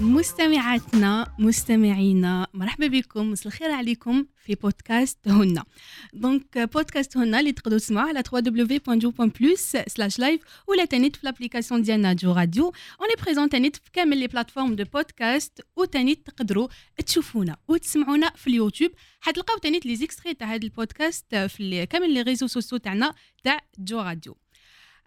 مستمعاتنا مستمعينا مرحبا بكم مساء الخير عليكم في بودكاست هنا. donc بودكاست هنا اللي تقدروا تسمعوه على www.jo.plus/live ولا تانيت في l'application ديالنا جو راديو. on est présents تانيت في كامل les plateformes de podcast وتانيت تقدروا تشوفونا وتسمعونا في اليوتيوب. حتلقاو تانيت les extraits تاع هذا البودكاست في كامل les réseaux sociaux تاعنا تاع جو راديو.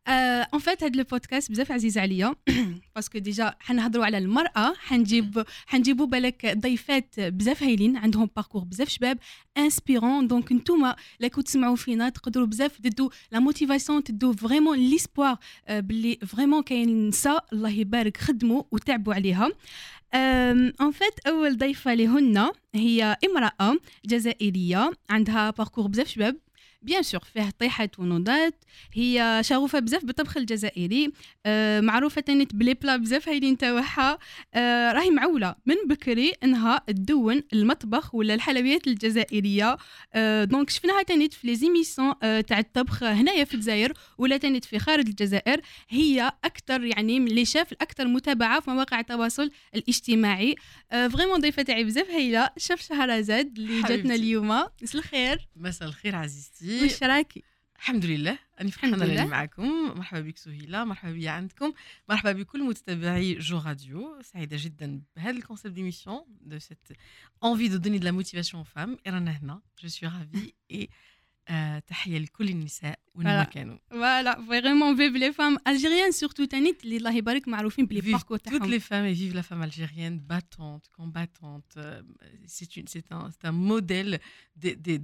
en fait هذا البودكاست بزاف عزيز عليا. parce que déjà حنهضروا على المرأة حنجيب حنجيبوا بالك ضيفات بزاف هايلين عندهم parcours بزاف شباب inspirants donc نتوما لا كنت تسمعوا فينا تقدروا بزاف تدو la motivation تدو vraiment l'espoir باللي vraiment كاين نساء الله يبارك خدموا وتعبوا عليها. en fait أول ضيفة لهن هي امرأة جزائرية عندها parcours بزاف شباب. bien sûr فيه طيحة ونوضات هي شغوفة بزاف بالطبخ الجزائري. آه معروفة تانيت بلي بلا بزاف هايلين تاعها آه راهي معولة من بكري انها تدون المطبخ ولا الحلويات الجزائرية. آه donc شفناها تانيت في les émissions آه تاع الطبخ هنايا في الجزائر ولا تانيت في خارج الجزائر. هي أكثر يعني من les chefs الاكثر متابعة في مواقع التواصل الاجتماعي. آه vraiment ضيفة تاعي بزاف هايلة شاف شهرزاد اللي جاتنا اليوم. مساء الخير. مساء الخير عزيزتي. واش راكي الحمد لله أني فرحانة راني معكم. مرحبا بك سهيلة مرحبا بي عندكم. مرحبا بكل متابعي جو راديو. سعيدة جدا بهذا ال concept d'émission de cette envie de donner de la motivation aux femmes رانا هنا je suis ravie et تحيه لكل النساء وين ما كانوا voilà vraiment vive les femmes algériennes surtout تانيت اللي الله يبارك معروفين بلي parcours تاعهم toutes les femmes et vive la femme algérienne battante combattante. C'est une c'est un c'est un modèle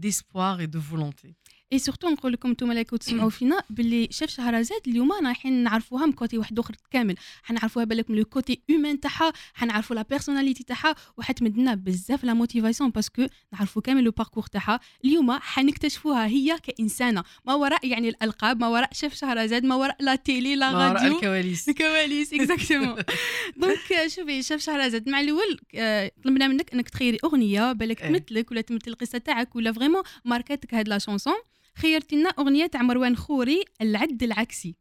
d'espoir et de volonté. et surtout نقول لكم أنتم اللي تسمعوا فينا باللي شاف شهرزاد اليوم رايحين نعرفوها من côté واحد آخر كامل. حنعرفوها بالك من le côté humain تاعها حنعرفوا la personnalité تاعها وحتمدنا بزاف la motivation parce que نعرفوا كامل le parcours تاعها. اليوم حنكتشفوها هي كإنسانة. ما وراء يعني الألقاب ما وراء شاف شهرزاد ما وراء la télé لا ما وراء الكواليس. الكواليس exactement donc شوفي شاف شهرزاد مع الأول طلبنا منك إنك تخيري أغنية بالك تمثلك ولا تمثل القصة تاعك ولا vraiment ماركاتك هاد la chanson خيرتي لنا أغنية تاع مروان خوري العد العكسي.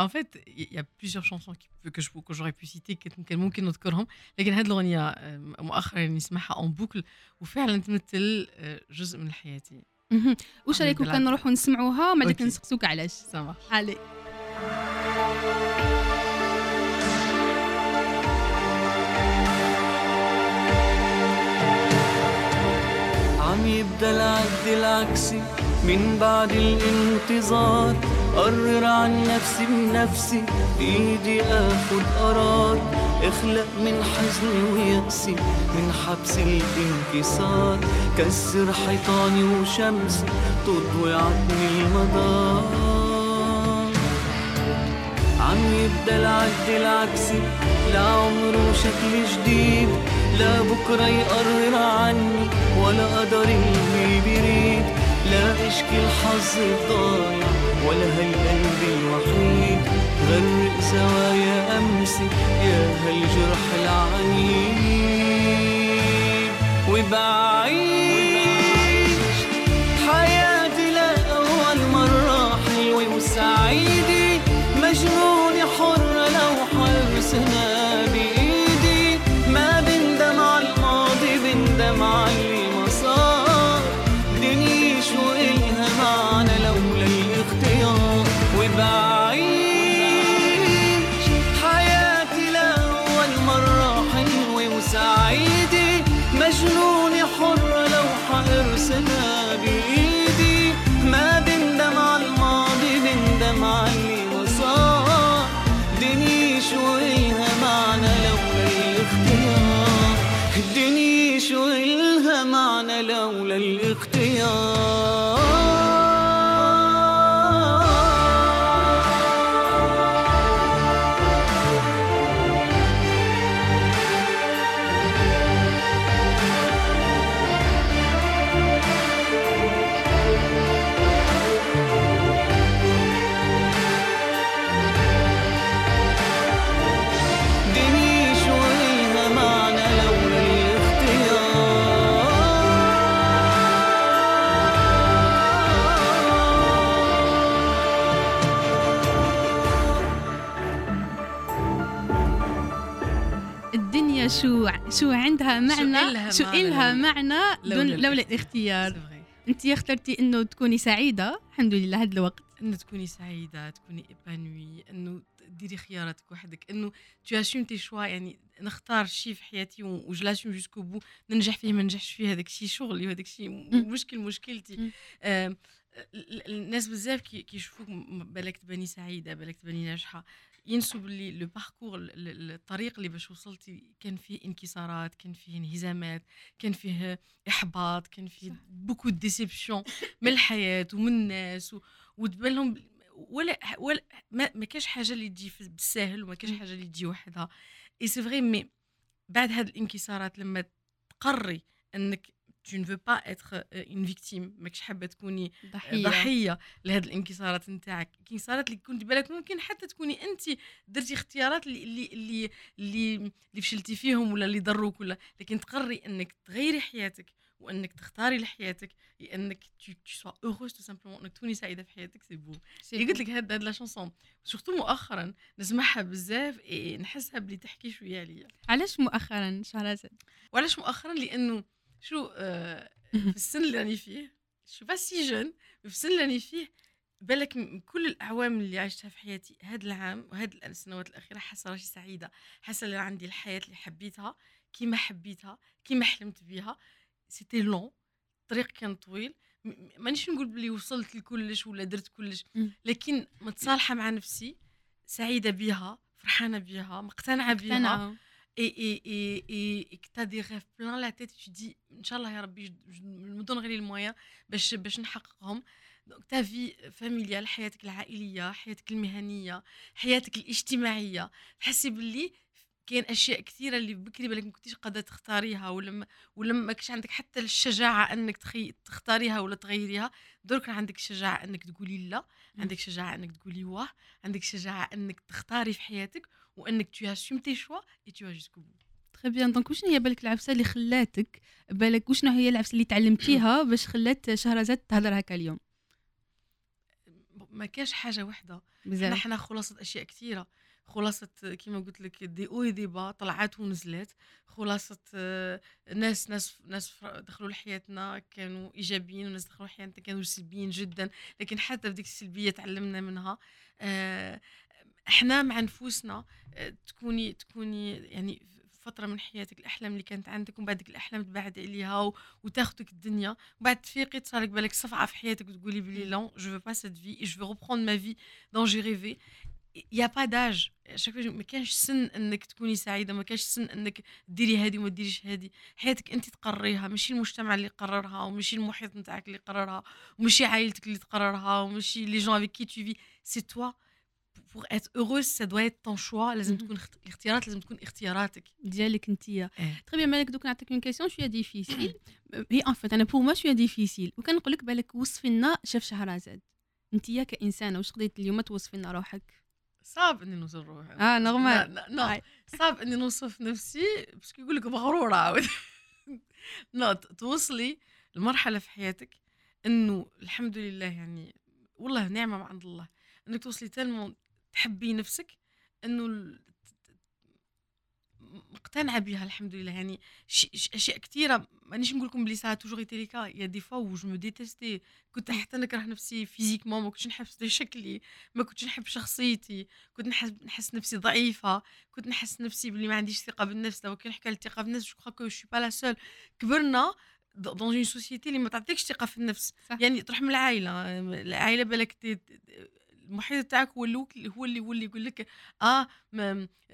En fait, il y a plusieurs chansons qui, que, je, que j'aurais pu citer كان ممكن نذكرهم لكن هذه الأغنية مؤخرا نسمعها en boucle وفعلا تمثل جزء من حياتي واش رايكم كان نروحوا نسمعوها ومبعديك نسقسوك علاش سامح علي عم يبدأ العد العكسي. من بعد الانتظار قرر عن نفسي بنفسي بإيدي آخد قرار اخلق من حزني ويأسي من حبس الانكسار. كسر حيطاني وشمس تضوي عني المدار. عم يبدأ العد العكسي لعمره شكل جديد. لا بكرة يقرر عني ولا قدر اللي بيريد لا اشكي الحظ الضايع ولا هالقلب الوحيد غرق زوايا امسي يا هالجرح العنيد وبعيش حياتي لأول مرة حلوة وسعيدة مجنونة حرة لو حرسنا عندها معنى شو معنى إلها معنى donc voilà الاختيار. أنت اخترتي إنه تكوني سعيدة الحمد لله هذا الوقت. إنه تكوني سعيدة تكوني épanouie إنه ديري خياراتك وحدك إنه tu assumes tes choix يعني نختار شيء في حياتي و je l'assume jusqu'au bout ننجح فيه ما ننجحش فيه هذاك الشيء شغلي وهذاك الشيء مشكل مشكلتي. الناس بزاف كي كيشوفوك بالك تباني سعيدة بالك تباني ناجحة. ينسوا باللي le parcours ال- ال- الطريق اللي باش وصلتي كان فيه انكسارات كان فيه انهزامات كان فيه إحباط كان فيه beaucoup de déceptions من الحياة ومن الناس و- وتبان لهم ولا ولا ما, ما كاش حاجة اللي تجي بالساهل وما كاش. حاجة اللي تجي وحدها et c'est vrai mais بعد هاد الانكسارات لما تقري إنك tu ne veux pas être euh, une victime ماكش حابة تكوني ضحية. ضحية لهاد الانكسارات نتاعك. الانكسارات اللي كنت بالك ممكن حتى تكوني أنت درتي اختيارات اللي اللي اللي اللي, فشلتي فيهم ولا اللي ضروك ولا. لكن تقرري إنك تغيري حياتك وإنك تختاري لحياتك انك tu sois heureuse tout simplement. إنك تكوني سعيدة في حياتك c'est pour ça قلت لك هاد هاد la chanson surtout مؤخرا نسمعها بزاف إيه نحسها بلي تحكي شوية عليا. علاش مؤخرا؟ شهرزاد وعلاش مؤخرا؟ لأنه شو آه في السن اللي راني فيه je sais pas si j'en في السن اللي راني فيه بالك من كل الأعوام اللي عشتها في حياتي هذا العام وهذه السنوات الأخيرة حاسة راسي سعيدة حاسة اللي عندي الحياة اللي حبيتها كيما حبيتها كيما حلمت بيها. c'était long الطريق كان طويل مانيش نقول بلي وصلت لكلش ولا درت كلش. لكن متصالحة مع نفسي سعيدة بيها فرحانة بيها مقتنعة بيها. أنا et, et, et, et, et que tu as des rêves plein la tête, tu dis, Inch'Allah, ya Rabbi, je, je me donnerai les moyens باش باش نحققهم. Donc ta vie familiale, حياتك العائلية، حياتك المهنية، حياتك الاجتماعية، تحسي باللي كاين اشياء كثيره اللي بكري بالك ما كنتيش قادره تختاريها ولا ولا ما كانش عندك حتى الشجاعه انك تخي... تختاريها ولا تغيريها درك عندك الشجاعه انك تقولي لا عندك شجاعه انك تقولي واه عندك شجاعه انك تختاري في حياتك وانك tu assumes tes choix et tu vas jusqu'au bout. très bien donc وشنو هي بالك العفسة اللي خلاتك؟ بالك وشنو هي العفسة اللي تعلمتيها باش خلات شهرزاد تهضر هكا اليوم؟ ما كاش حاجة واحدة حنا بزاف حنا خلاصة أشياء كثيرة. خلاصة كيما قلت لك دي أو دي با طلعات ونزلات. خلاصة آه، ناس ناس ناس دخلوا لحياتنا كانوا إيجابيين وناس دخلوا لحياتنا كانوا سلبيين جدا. لكن حتى في ديك السلبية تعلمنا منها. آه، إحنا مع نفوسنا آه، تكوني تكوني يعني فترة من حياتك الأحلام اللي كانت عندك ومن بعد الأحلام تبعد عليها و- وتاخدك الدنيا. وبعد تفيقي تصالك بالك صفعة في حياتك وتقولي بلي لا je passe cette vie je veux reprendre ma vie dont j'ai rêvé، y a pas d'âge ما كانش سن انك تكوني سعيده ما كانش سن انك ديري هذه وما ديريش هذه حياتك أنت تقرريها ماشي المجتمع اللي قررها وماشي المحيط نتاعك اللي قررها وماشي عائلتك اللي تقررها وماشي les gens avec qui tu vis c'est toi pour être heureuse ça doit être ton choix. لازم. تكون اخت- الاختيارات لازم تكون اختياراتك ديالك انتيا إيه. très bien بالك دوك نعطيك une question شوية difficile هي en fait أنا pour moi شوية difficile وكان نقول لك بالك وصفي لنا شاف شهرزاد. انتيا كإنسانة واش قضيت اليوم توصفي لنا روحك؟ صعب إني نوصف روحي. آه normal. صعب إني نوصف نفسي بس يقول لك مغرورة عاود. nous توصلي لمرحلة في حياتك إنه الحمد لله يعني والله نعمة من عند الله. إنك توصلي تلمو تحبي نفسك إنه مقتنعة بها الحمد لله. يعني أشياء كثيره مانيش نقول لكم بلي ساعة toujours été كا y a des fois où je me détestais كنت حتى نكره نفسي physiquement ما كنتش نحب شكلي ما كنتش نحب شخصيتي كنت نحس نحس نفسي ضعيفة كنت نحس نفسي بلي ما عنديش ثقة بالنفس. لو كان نحكي على الثقة بالنفس je ne suis pas la seule كبرنا dans une société اللي ما تعطيكش ثقة في النفس. صح. يعني تروح من العائلة العائلة بالك المحيط تاعك هو اللي هو اللي يقول لك آه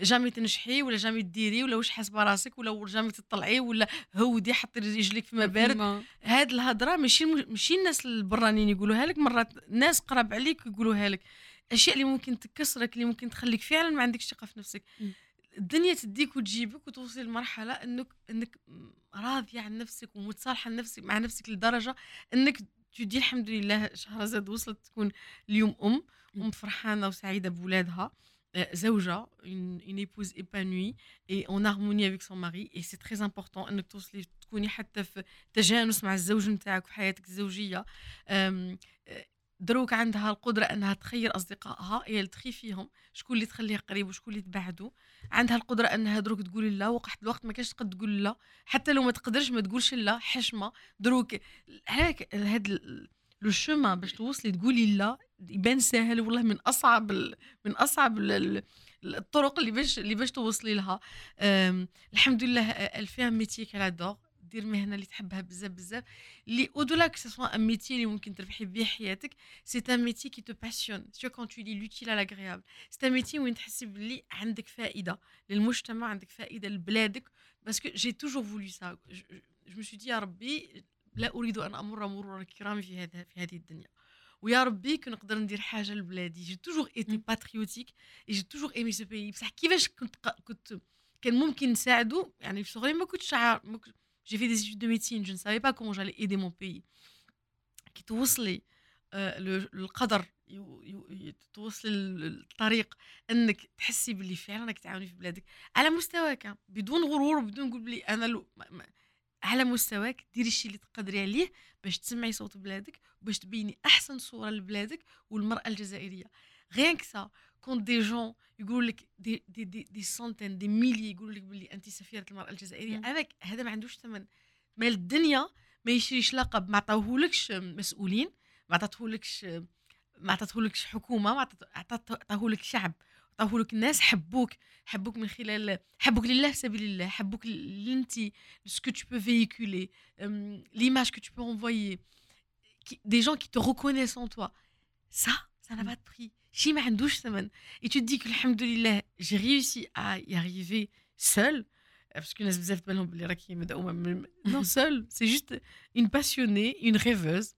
jamais تنجحي ولا jamais تديري ولا واش حاسبة راسك ولا jamais تطلعي ولا هودي حطي رجليك في ما بارد هاد الهضرة ماشي ماشي الناس البرانيين يقولوها لك مرات ناس قراب عليك يقولوها لك. أشياء اللي ممكن تكسرك اللي ممكن تخليك فعلا ما عندكش ثقة في نفسك. الدنيا تديك وتجيبك وتوصل لمرحلة إنك إنك راضية عن نفسك ومتصالحة نفسك مع نفسك لدرجة إنك تدي الحمد لله شهرزاد وصلت تكون اليوم أم. ام فرحانه وسعيده بولادها زوجة une, une épouse épanouie et en harmonie avec son mari et c'est très important. انك توصلي تكوني حتى في تجانس مع الزوج نتاعك في حياتك الزوجيه دروك عندها القدره انها تخير اصدقائها هي تخي فيهم شكون اللي تخليه قريب وشكون اللي تبعدو عندها القدره انها دروك تقول لا وقت الوقت ما كاش تقد تقول لا حتى لو ما تقدرش ما تقولش لا حشمه دروك هاك هاد لو شومان باش توصلي تقولي لا يبان ساهل والله من أصعب من أصعب الطرق اللي باش اللي باش توصلي لها. الحمد لله الفيها ميتي كالادور دير مهنة اللي تحبها بزاف بزاف. اللي اودولا que ce soit un métier اللي ممكن تربحي بيه حياتك c'est un métier qui te passionne ce qu'on تو lie l'utile à l'agréable c'est un métier وين تحسي بلي عندك فائدة للمجتمع عندك فائدة لبلادك. parce que j'ai toujours voulu ça je me dis يا ربي لا أريد أن أمر مرور الكرام في هذا في هذه الدنيا. ويا ربي كون نقدر ندير حاجة لبلادي. j'ai toujours été patriotique j'ai toujours aimé ce pays بصح كيفاش كنت كنت كان ممكن نساعدو؟ يعني في صغري ما كنتش fait des études de médecine, je ne savais pas comment j'allais aider mon pays. كي توصلي القدر توصلي الطريق إنك تحسي باللي فعلا راك تعاوني في بلادك على مستواك. بدون غرور وبدون نقول بلي أنا على مستواك ديري الشيء اللي تقدري عليه باش تسمعي صوت بلادك باش تبيني أحسن صورة لبلادك والمرأة الجزائرية. غير كسا كونت دي جون يقول لك دي دي دي, دي سونتين دي ميلي يقول لك باللي انت سفيرة المرأة الجزائرية هذاك هذا ما عندوش ثمن. مال الدنيا ما يشريش لقب ما عطاهولكش مسؤولين ما عطاتهولكش ما عطاتهولكش حكومة ما عطاهولك شعب. عطاهولك الناس حبوك حبوك من خلال حبوك لله سبيل الله حبوك اللي أنت ce que tu peux véhiculer l'image que tu peux envoyer des gens qui te reconnaissent en toi. Ça ça n'a pas de prix. شي ما عندوش ثمن et tu te dis que الحمد لله j'ai réussi à y arriver seul parce que الناس بزاف تبان لهم بلي راكي مدعومه non seul c'est juste une passionnée une rêveuse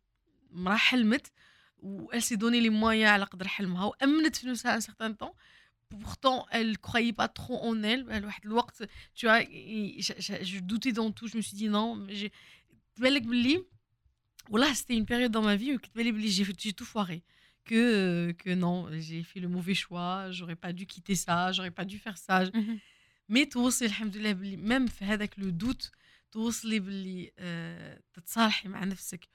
مراه حلمت و elle s'est donné les moyens على قدر حلمها وامنت في نفسها un certain temps. pourtant elle croyait pas trop en elle واحد الوقت tu vois je doutais dans tout je me suis dit non تبان لك بلي والله c'était une période dans ma vie où تبان لي بلي j'ai tout foiré que, que non, j'ai fait le mauvais choix, j'aurais pas dû quitter ça, j'aurais pas dû faire ça. Mmh Mais توصلي الحمد لله بلي ميم في هذاك لو دوت توصلي باللي آه تتصالحي مع نفسك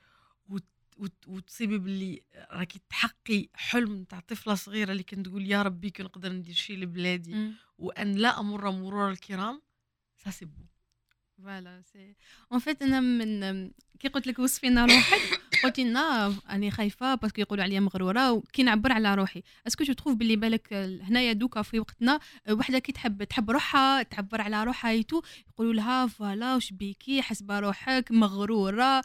وتصيبي باللي راكي تحقي حلم تاع طفلة صغيرة اللي كنت تقول يا ربي كي نقدر ندير شي لبلادي وأن لا أمر مرور الكرام ça c'est beau voilà c'est en fait أنا من كي قلت لك وصفينا روحك قلت لنا راني خايفة parce que يقولوا عليا مغرورة وكي نعبر على روحي. est-ce que je trouve باللي بالك هنايا دوكا في وقتنا وحدة كي تحب تحب روحها تعبر على روحها et tout يقولوا لها voilà واش بيكي حسبه روحك مغرورة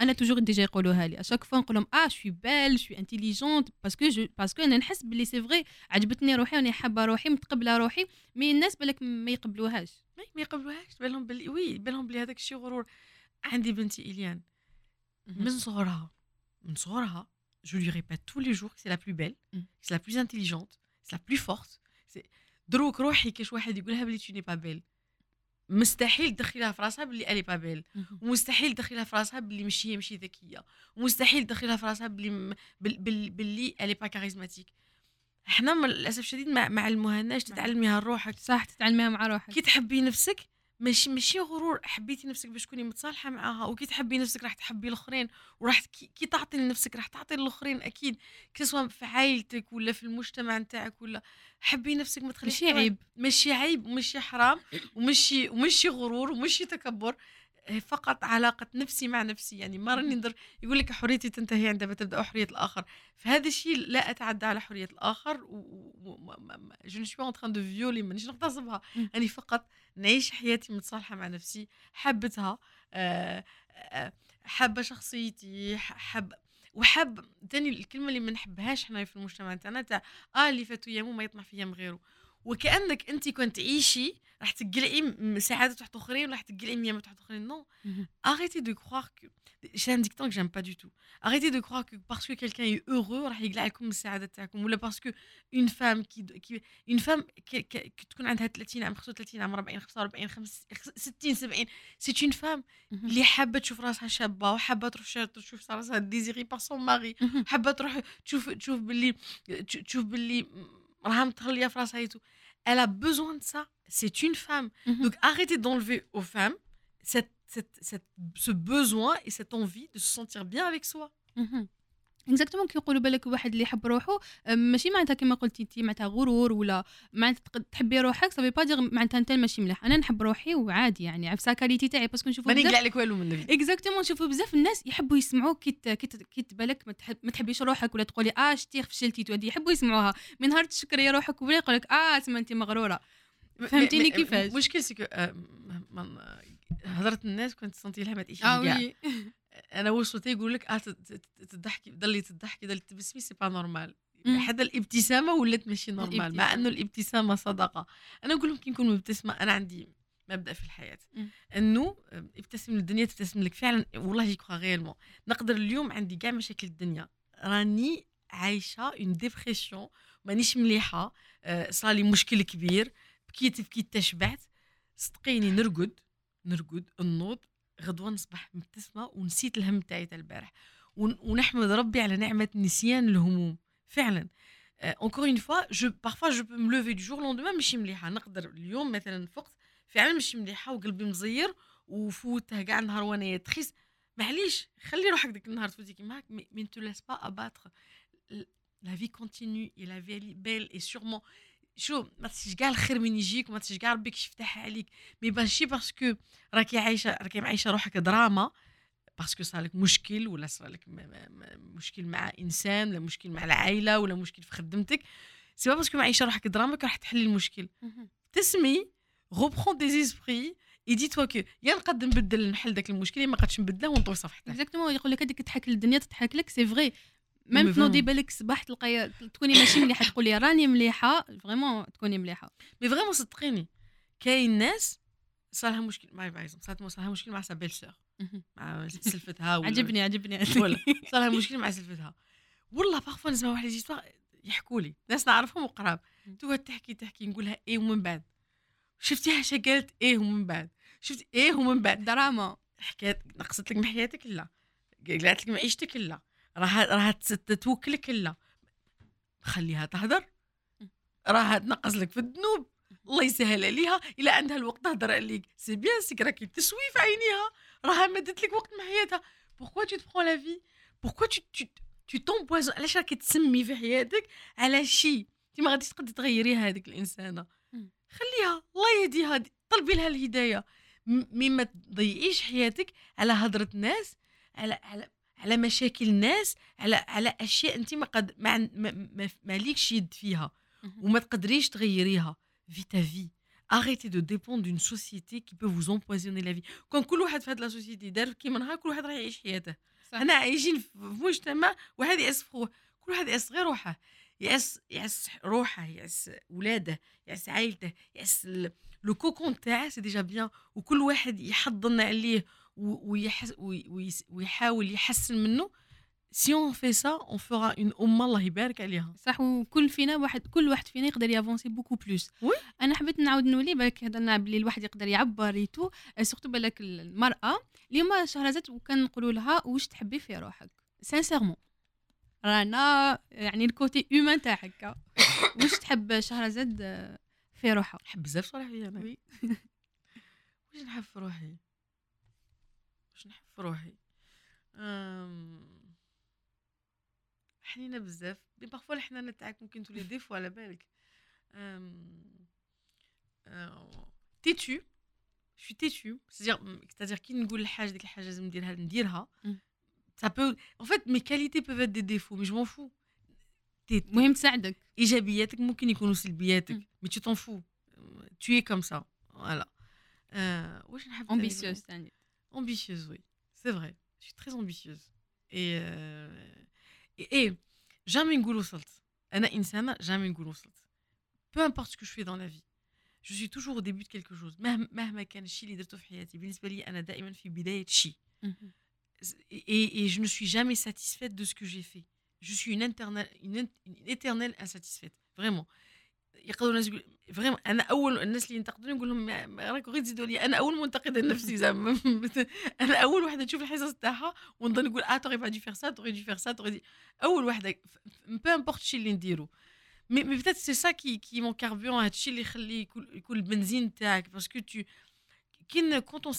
أنا toujours déjà يقولوها لي. à chaque fois نقول لهم آه شوي بال شوي انتيليجونت باسكو جو باسكو أنا نحس بلي c'est vrai عجبتني روحي وأنا حابة روحي متقبلة روحي. mais الناس بالك ما يقبلوهاش. ما يقبلوهاش. بالهم بلي oui بالهم بلي هذاك الشيء غرور. عندي بنتي إليان. من صغرها من صغرها je lui répète tous les jours que c'est la plus belle mm. c'est la plus intelligente c'est la plus forte. دروك روحي كاش واحد يقولها بلي tu n'es pas belle. مستحيل تدخلها في راسها باللي elle est pas belle ومستحيل تدخلها في راسها باللي مش هي ماشي ذكية. ومستحيل تدخلها في راسها باللي باللي elle est pas charismatique. إحنا للأسف الشديد ما, ما علموهالناش تتعلميها لروحك؟ صح تتعلميها مع روحك. كي تحبي نفسك ماشي ماشي غرور حبيتي نفسك باش تكوني متصالحة معاها وكي تحبي نفسك راح تحبي الآخرين وراح كي تعطي لنفسك راح تعطي للآخرين أكيد. que ce soit في عائلتك ولا في المجتمع نتاعك ولا حبي نفسك ما تخليش ماشي عيب. ماشي عيب وماشي حرام وماشي وماشي غرور وماشي تكبر. فقط علاقة نفسي مع نفسي يعني ما راني ندر يقول لك حريتي تنتهي عندما تبدأ حرية الآخر. فهذا الشيء لا أتعدى على حرية الآخر je ne suis pas en train de violer مانيش نغتصبها. أنا فقط نعيش حياتي متصالحة مع نفسي حبتها آه، آه، حابة شخصيتي حب وحب تاني الكلمة اللي ما نحبهاش حنا في المجتمع تاعنا تاع آه اللي فاتو يامو ما يطمح في يم غيره وكأنك أنت كنت تعيشي راح تقلعي سعاده واحد اخرين راح تقلعي ميامات واحد اخرين نو que j'ai un dicton que j'aime pas du tout. Arrêtez de croire que parce que quelqu'un est heureux راح يقلع لكم السعادة تاعكم. ولا femme qui, qui une femme qui, qui, تكون عندها 30 عام 35 عام 40 45 60 70 c'est une femme اللي حابة تشوف راسها شابة وحابة تروح تشوف راسها désirée par son mari حابة تروح تشوف تشوف باللي تشوف باللي Elle a besoin de ça. C'est une femme. Mhm. Donc arrêtez d'enlever aux femmes cette, ce besoin et cette envie de se sentir bien avec soi. Mhm. exactement كي يقولوا بالك واحد اللي يحب روحه ماشي معناتها كما قلتي انت معناتها غرور ولا معناتها تحبي روحك صافي با دير معناتها انت ماشي مليح. أنا نحب روحي وعادي يعني عرف ساكاليتي تاعي باسكو نشوفوا ماني لك والو من اكزاكتومون نشوفوا بزاف الناس يحبوا يسمعوك كي كي تبالك ما تحبيش روحك ولا تقولي آه شتي فشلتي تودي يحبوا يسمعوها. من نهار تشكري روحك ولا يقول لك آه تسمى انت مغرورة. فهمتيني كيفاش؟ مشكل سكو هضرت الناس كنت سنتي لها ما تعيش آه وي. أنا وصلت يقول لك آه تضحكي ضلي تضحكي ضلي تبسمي سي با نورمال حتى الإبتسامة ولات ماشي normal مع إنه الإبتسامة صدقة. أنا نقول لهم كي نكون مبتسمة أنا عندي مبدأ في الحياة. إنه ابتسم للدنيا تبتسم لك. فعلا والله je crois réellement نقدر اليوم عندي كاع مشاكل الدنيا. راني عايشة en dépression مانيش مليحة صار لي مشكل كبير. بكيت بكيت تشبعت. صدقيني نرقد نرقد النوض غدوه نصبح مبتسمه ونسيت الهم تاعي تاع البارح ونحمد ربي على نعمة نسيان الهموم. فعلا. اونكور اون فوا جو بارفوا جو بو lever du jour lendemain ماشي مليحة. نقدر اليوم مثلا فقت فعلا ماشي مليحة وقلبي مزير وفوته كاع نهار وأنا تخيس معليش خلي روحك ديك النهار تفوتي كيما هاك مي تو لاس با اباتر لا في كونتينيو اي لا في بيل اي سيغمون شو ما تنسيش كاع الخير من يجيك وما تنسيش كاع ربي يفتحها عليك. مي ماشي باسكو راكي عايشه راكي عايشه روحك دراما باسكو صار مشكل ولا صار لك مشكل مع إنسان ولا مشكل مع العائلة ولا مشكل في خدمتك. سي با باسكو معيشة روحك دراما راح تحلي المشكل. تسمي غوبخون دي زيسبري اي دي توا كو يا نقدر نبدل نحل داك المشكل يا ما قدش نبدله ونطوي صفحته اكزاكتومون يقول لك هذيك تضحك للدنيا تضحك لك سي فغي ميم تنوضي بالك الصباح تلقاي تكوني ماشي مليحة تقولي راني مليحة فريمون تكوني مليحة. mais vraiment صدقيني كاين ناس صار لها مشكل مع par صارت صار لها مشكل مع sa belle-sœur مع سلفتها ولا عجبني عجبني ولا. صار لها مشكل مع سلفتها. والله parfois نسمع واحد يجي يحكوا لي ناس نعرفهم وقراب. تقعد تحكي تحكي نقولها إيه ومن بعد؟ شفتيها قالت إيه ومن بعد؟ شفت إيه ومن بعد؟ دراما. حكايه نقصت لك من حياتك؟ لا. قالت لك معيشتك لا. راها راها تتوكلك لا خليها تهدر. راها تنقص لك في الذنوب. الله يسهل عليها. إلا عندها الوقت تهدر عليك. سي بيان سي راكي تسوي في عينيها. راها مدت لك وقت من حياتها. بوركوا تو تبخون لا في بوركوا تو تو تومبوازون علاش راكي تسمي في حياتك على شيء؟ انت ما غاديش تقدري تغيري هذيك الإنسانة. خليها. الله يهديها طلبي لها الهداية. مي ما تضيعيش حياتك على هضره ناس على على على مشاكل الناس على على أشياء انت ما قد ما ما, ما ليكش يد فيها وما تقدريش تغيريها. في تا في arrêtez de dépendre d'une société qui peut vous empoisonner la vie. كون كل واحد في هذه لا سوسيتي دار كيما نهار كل واحد راح يعيش حياته. صح. هنا عايشين في مجتمع واحد يأس في كل واحد يأس غير روحه. يأس يأس روحه يأس ولاده يأس عائلته يأس لو كوكون تاعه سي ديجا بيان وكل واحد يحضن عليه. ويحس ويحاول يحسن منه. سي اون في سا اون فورا اون امه الله يبارك عليها. صح وكل فينا واحد كل واحد فينا يقدر يافونسي بوكو بلوس وي أنا حبيت نعاود نولي بالك هضرنا بلي الواحد يقدر يعبر يتو سورتو بالك المرأة. اليوم شهرزاد وكان نقولوا لها واش تحبي في روحك؟ سانسيرمون رانا يعني الكوتي هيومان تاعك. واش تحب شهرزاد في روحها نحب بزاف صراحة أنا. واش نحب في روحي؟ في روحي حنينة بزاف. mais parfois الحنانه تاعك ممكن تولي défaut على بالك. têtue شو têtue c'est-à-dire كي نقول الحاجة ديك الحاجة لازم نديرها نديرها. ça peut en fait mes qualités peuvent être des défauts mais je m'en fous. مهم تساعدك. إيجابياتك ممكن يكونوا سلبياتك مي t'en fous. Tu es comme ça. Voilà. واش نحب ambitieuse ثاني ambitieuse oui. c'est vrai je suis très ambitieuse et euh, et, et jamais نقول وصلت انا انسانه jamais نقول وصلت peu importe ce que je fais dans la vie je suis toujours au début de quelque chose مهما مهما كان الشيء اللي درته في حياتي بالنسبه لي انا دائما في بدايه شيء et, et je ne suis jamais satisfaite de ce que j'ai fait je suis une, interne, une, une éternelle insatisfaite vraiment يقدروا الناس يقول فريم أنا أول الناس اللي ينتقدوني نقول لهم راكم غير تزيدوا لي أنا أول منتقده لنفسي زعما. أنا أول وحده تشوف الحصص تاعها ونظن نقول آه توري با دي فير سا توري دي فير سا توري دي. أول وحده بو امبورت الشيء اللي نديرو. مي مي بيتيت سي سا كي كي مون كاربيون هادشي اللي يخلي يكون البنزين تاعك. باسكو تو quand on,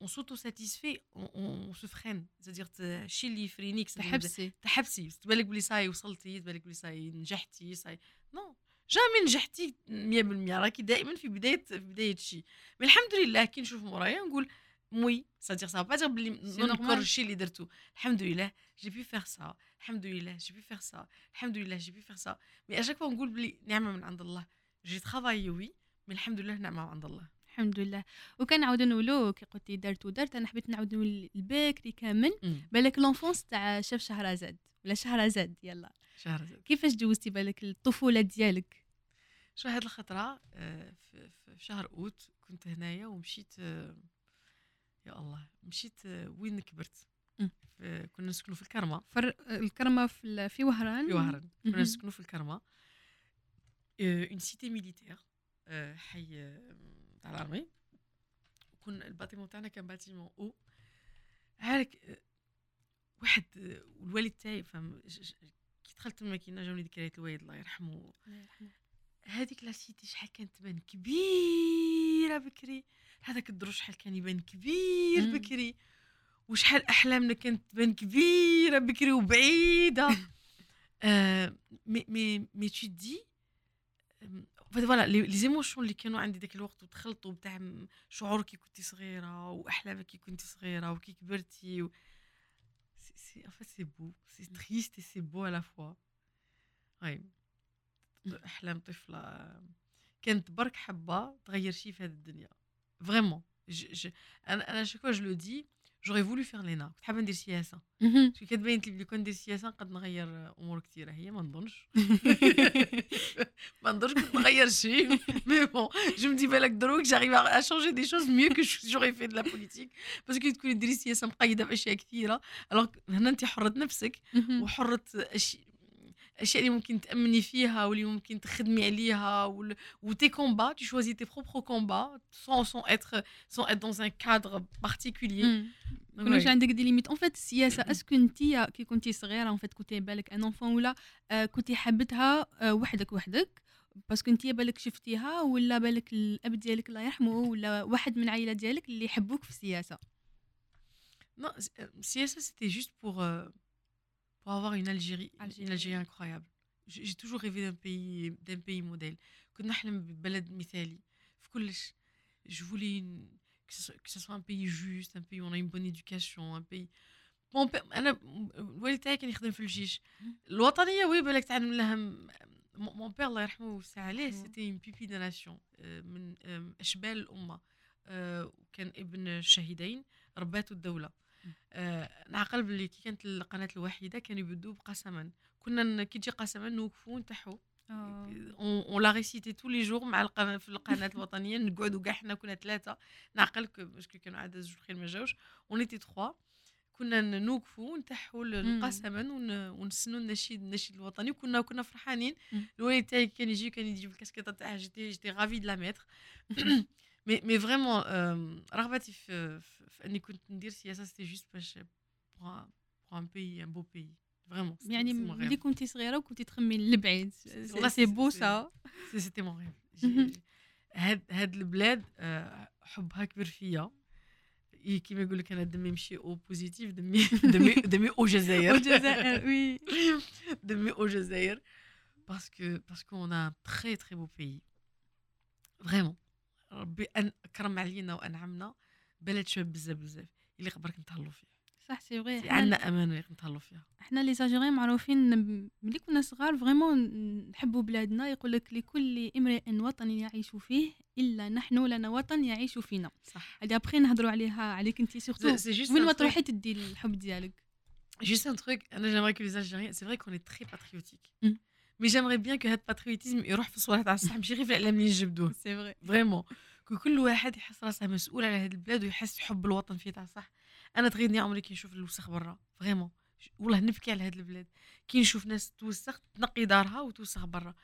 on s'auto-satisfait, on, on, se freine. C'est-à-dire, شي اللي يفرينيك تحبسي. تحبسي. تبالك بلي صاي وصلتي تبالك بلي صاي نجحتي صاي. non jamais نجحتي 100% راكي دائما في بداية في بداية شيء mais الحمد لله كي نشوف مورايا نقول moi ça veut dire ça pas بلي نذكر الشيء اللي درتو. الحمد لله j'ai pu faire ça الحمد لله j'ai pu faire ça الحمد لله j'ai pu faire ça mais à chaque fois نقول بلي نعمة من عند الله. j'ai travaillé oui mais الحمد لله نعمة من عند الله. الحمد لله. وكان نعاودو نقولو كي قلتي درت ودرت أنا حبيت نعاود نقول الباكري كامل. بالك l'enfance تاع شاف شهرزاد. ولا شهرزاد يلا. شهرزاد. كيفاش جوزتي بالك الطفولة ديالك؟ شو هاد الخطرة؟ آه، في شهر أوت كنت هنايا ومشيت آه، يا الله مشيت آه، وين كبرت؟ كنا نسكنوا في الكرمة. فر... الكرمة في في وهران؟ في وهران. كنا نسكنوا في الكرمة. une cité militaire حي تاع ال armée. كنا ال bâtiment تاعنا كان bâtiment أو. هاك واحد والوالد تاعي فهم كي دخلت الماكينة جاوني ذكريات الوالد الله يرحمه. هذيك la cité شحال كانت تبان كبيرة بكري. هذاك الدروج شحال كان يبان كبير بكري. وشحال أحلامنا كانت تبان كبيرة بكري وبعيدة. آه mais mais mais tout de voilà les émotions اللي كانوا عندي ذاك الوقت وتخلطوا بتاع شعور كي كنتي صغيرة واحلامك كي كنتي صغيرة وكي كبرتي و... c'est c'est en fait c'est beau c'est triste c'est beau à la fois أحلام طفلة. كانت برك حبه تغير شي في هذه الدنيا. vraiment أنا أنا شكوا je le dis j'aurais voulu faire لينا كنت حابة ندير سياسة. شو كتبين لي بلي كون ندير سياسة نقد نغير أمور كثيره هي ما نظنش. ما نظنش كنت نغير شيء mais bon je me dis بالك دروك j'arrive à changer des choses mieux que j'aurais fait de la politique parce que تكوني ديري سياسة مقيدة بأشياء كثيره alors هنا أنت حره نفسك وحره الأشياء اللي ممكن تأمني فيها واللي ممكن تخدمي عليها و tes combats tu choisis tes propres combats sans sans être sans être dans un cadre particulier. كلش عندك des limites en fait السياسة est-ce que انت كي كنتي صغيره en fait كنتي بالك en enfant ولا كنتي حبتها وحدك وحدك parce que انت بالك شفتيها ولا بالك الاب ديالك الله يرحمه ولا واحد من العائله ديالك اللي يحبوك في السياسة Non, السياسة c'était juste pour euh, pour avoir une Algérie, Algérie. une Algérie incroyable. J'ai toujours rêvé d'un pays, d'un pays modèle. كنا نحلم ببلد مثالي في كلش. Je voulais une, que, ce soit, que ce soit un pays juste, un pays où on a une bonne éducation, un pays mon père انا الوالد تاعي كان يخدم في الجيش الوطنيه وي بالك تعلم لها مون بير الله يرحمه ويوسع عليه سيتي اون بيبي دو ناسيون من اشبال الامه وكان ابن الشهيدين رباته الدوله آه نعقل بلي كي كانت القناة الوحيدة كانوا يبدوا بقسما. كنا كي تجي قسما نوقفوا نتحوا on la récitait tous les jours مع القناه في القناة الوطنية. نقعدوا كاع حنا كنا ثلاثة. نعقل parce que كانوا عدد زوج خير ما جاوش. on était trois كنا نوقفوا نتحوا القسما ونسنوا النشيد النشيد الوطني. وكنا كنا فرحانين. الوالد تاعي كان يجي كان يجيب الكاسكيطة تاعه. j'étais j'étais ravie de la mettre mais mais vraiment رغبتي في, في اني كنت ندير سياسه c'était juste باش pour un pays un beau pays vraiment يعني ملي كنتي صغيره وكنتي تخمي لبعيد c'est beau ça c'était mon rêve هاد هاد البلاد حبها كبير فيا كيما يقول لك أنا دمي ماشي O positif دمي دمي دمي O جزائر O جزائر oui دمي O جزائر parce que parce que on a un très très beau pays vraiment ربي ان كرم علينا وانعمنا بلد شباب بزاف بزاف اللي قبرك نتهلوا فيه. صح c'est vrai عندنا امانه نتهلوا فيها. إحنا les Algériens معروفين ملي كنا صغار vraiment نحبوا بلادنا يقول لك لكل امرئ وطن يعيش فيه إلا نحن لنا وطن يعيش فينا. صح. هذه ابخي نهضروا عليها عليك انت surtout وين ما تروحي تدي الحب ديالك. Juste un truc, j'aimerais que les Algériens, c'est vrai qu'on est très patriotique. Mais j'aimerais bien que هذا ال patriotisme يروح في الصوالح تاع الصح ماشي غير في الأعلام اللي نجبدوه. c'est vrai vraiment كل واحد يحس راسه مسؤول على هذه البلاد ويحس حب الوطن فيه تاع صح. أنا تغيرني عمري كي نشوف الوسخ برا. vraiment والله نبكي على هذه البلاد. كي نشوف ناس توسخ تنقي دارها وتوسخ برا.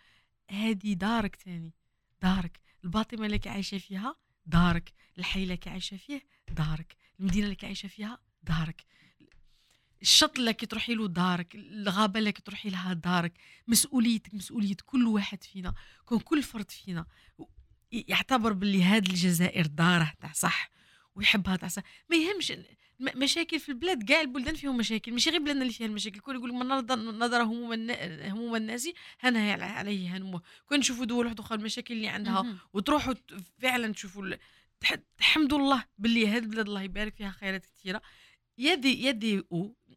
هذه دارك تاني. دارك. الباطمة اللي عايشه فيها دارك. الحي اللي عايشه فيه دارك. المدينة اللي عايشه فيها دارك. الشط اللي تروحي له دارك الغابة اللي تروحي لها دارك مسؤوليتك مسؤولية كل واحد فينا كون كل فرد فينا يعتبر باللي هاد الجزائر دارة تاع صح ويحبها تاع صح. ما يهمش مشاكل في البلاد كاع البلدان فيهم مشاكل ماشي غير بلادنا اللي فيها المشاكل. الكل يقول من نظر هموم هموم الناس هنا عليه همومه كون نشوفوا دول واحدة أخرى المشاكل اللي عندها. وتروحوا فعلا تشوفوا الحمد لله باللي هاد البلاد الله يبارك فيها خيرات كثيره يا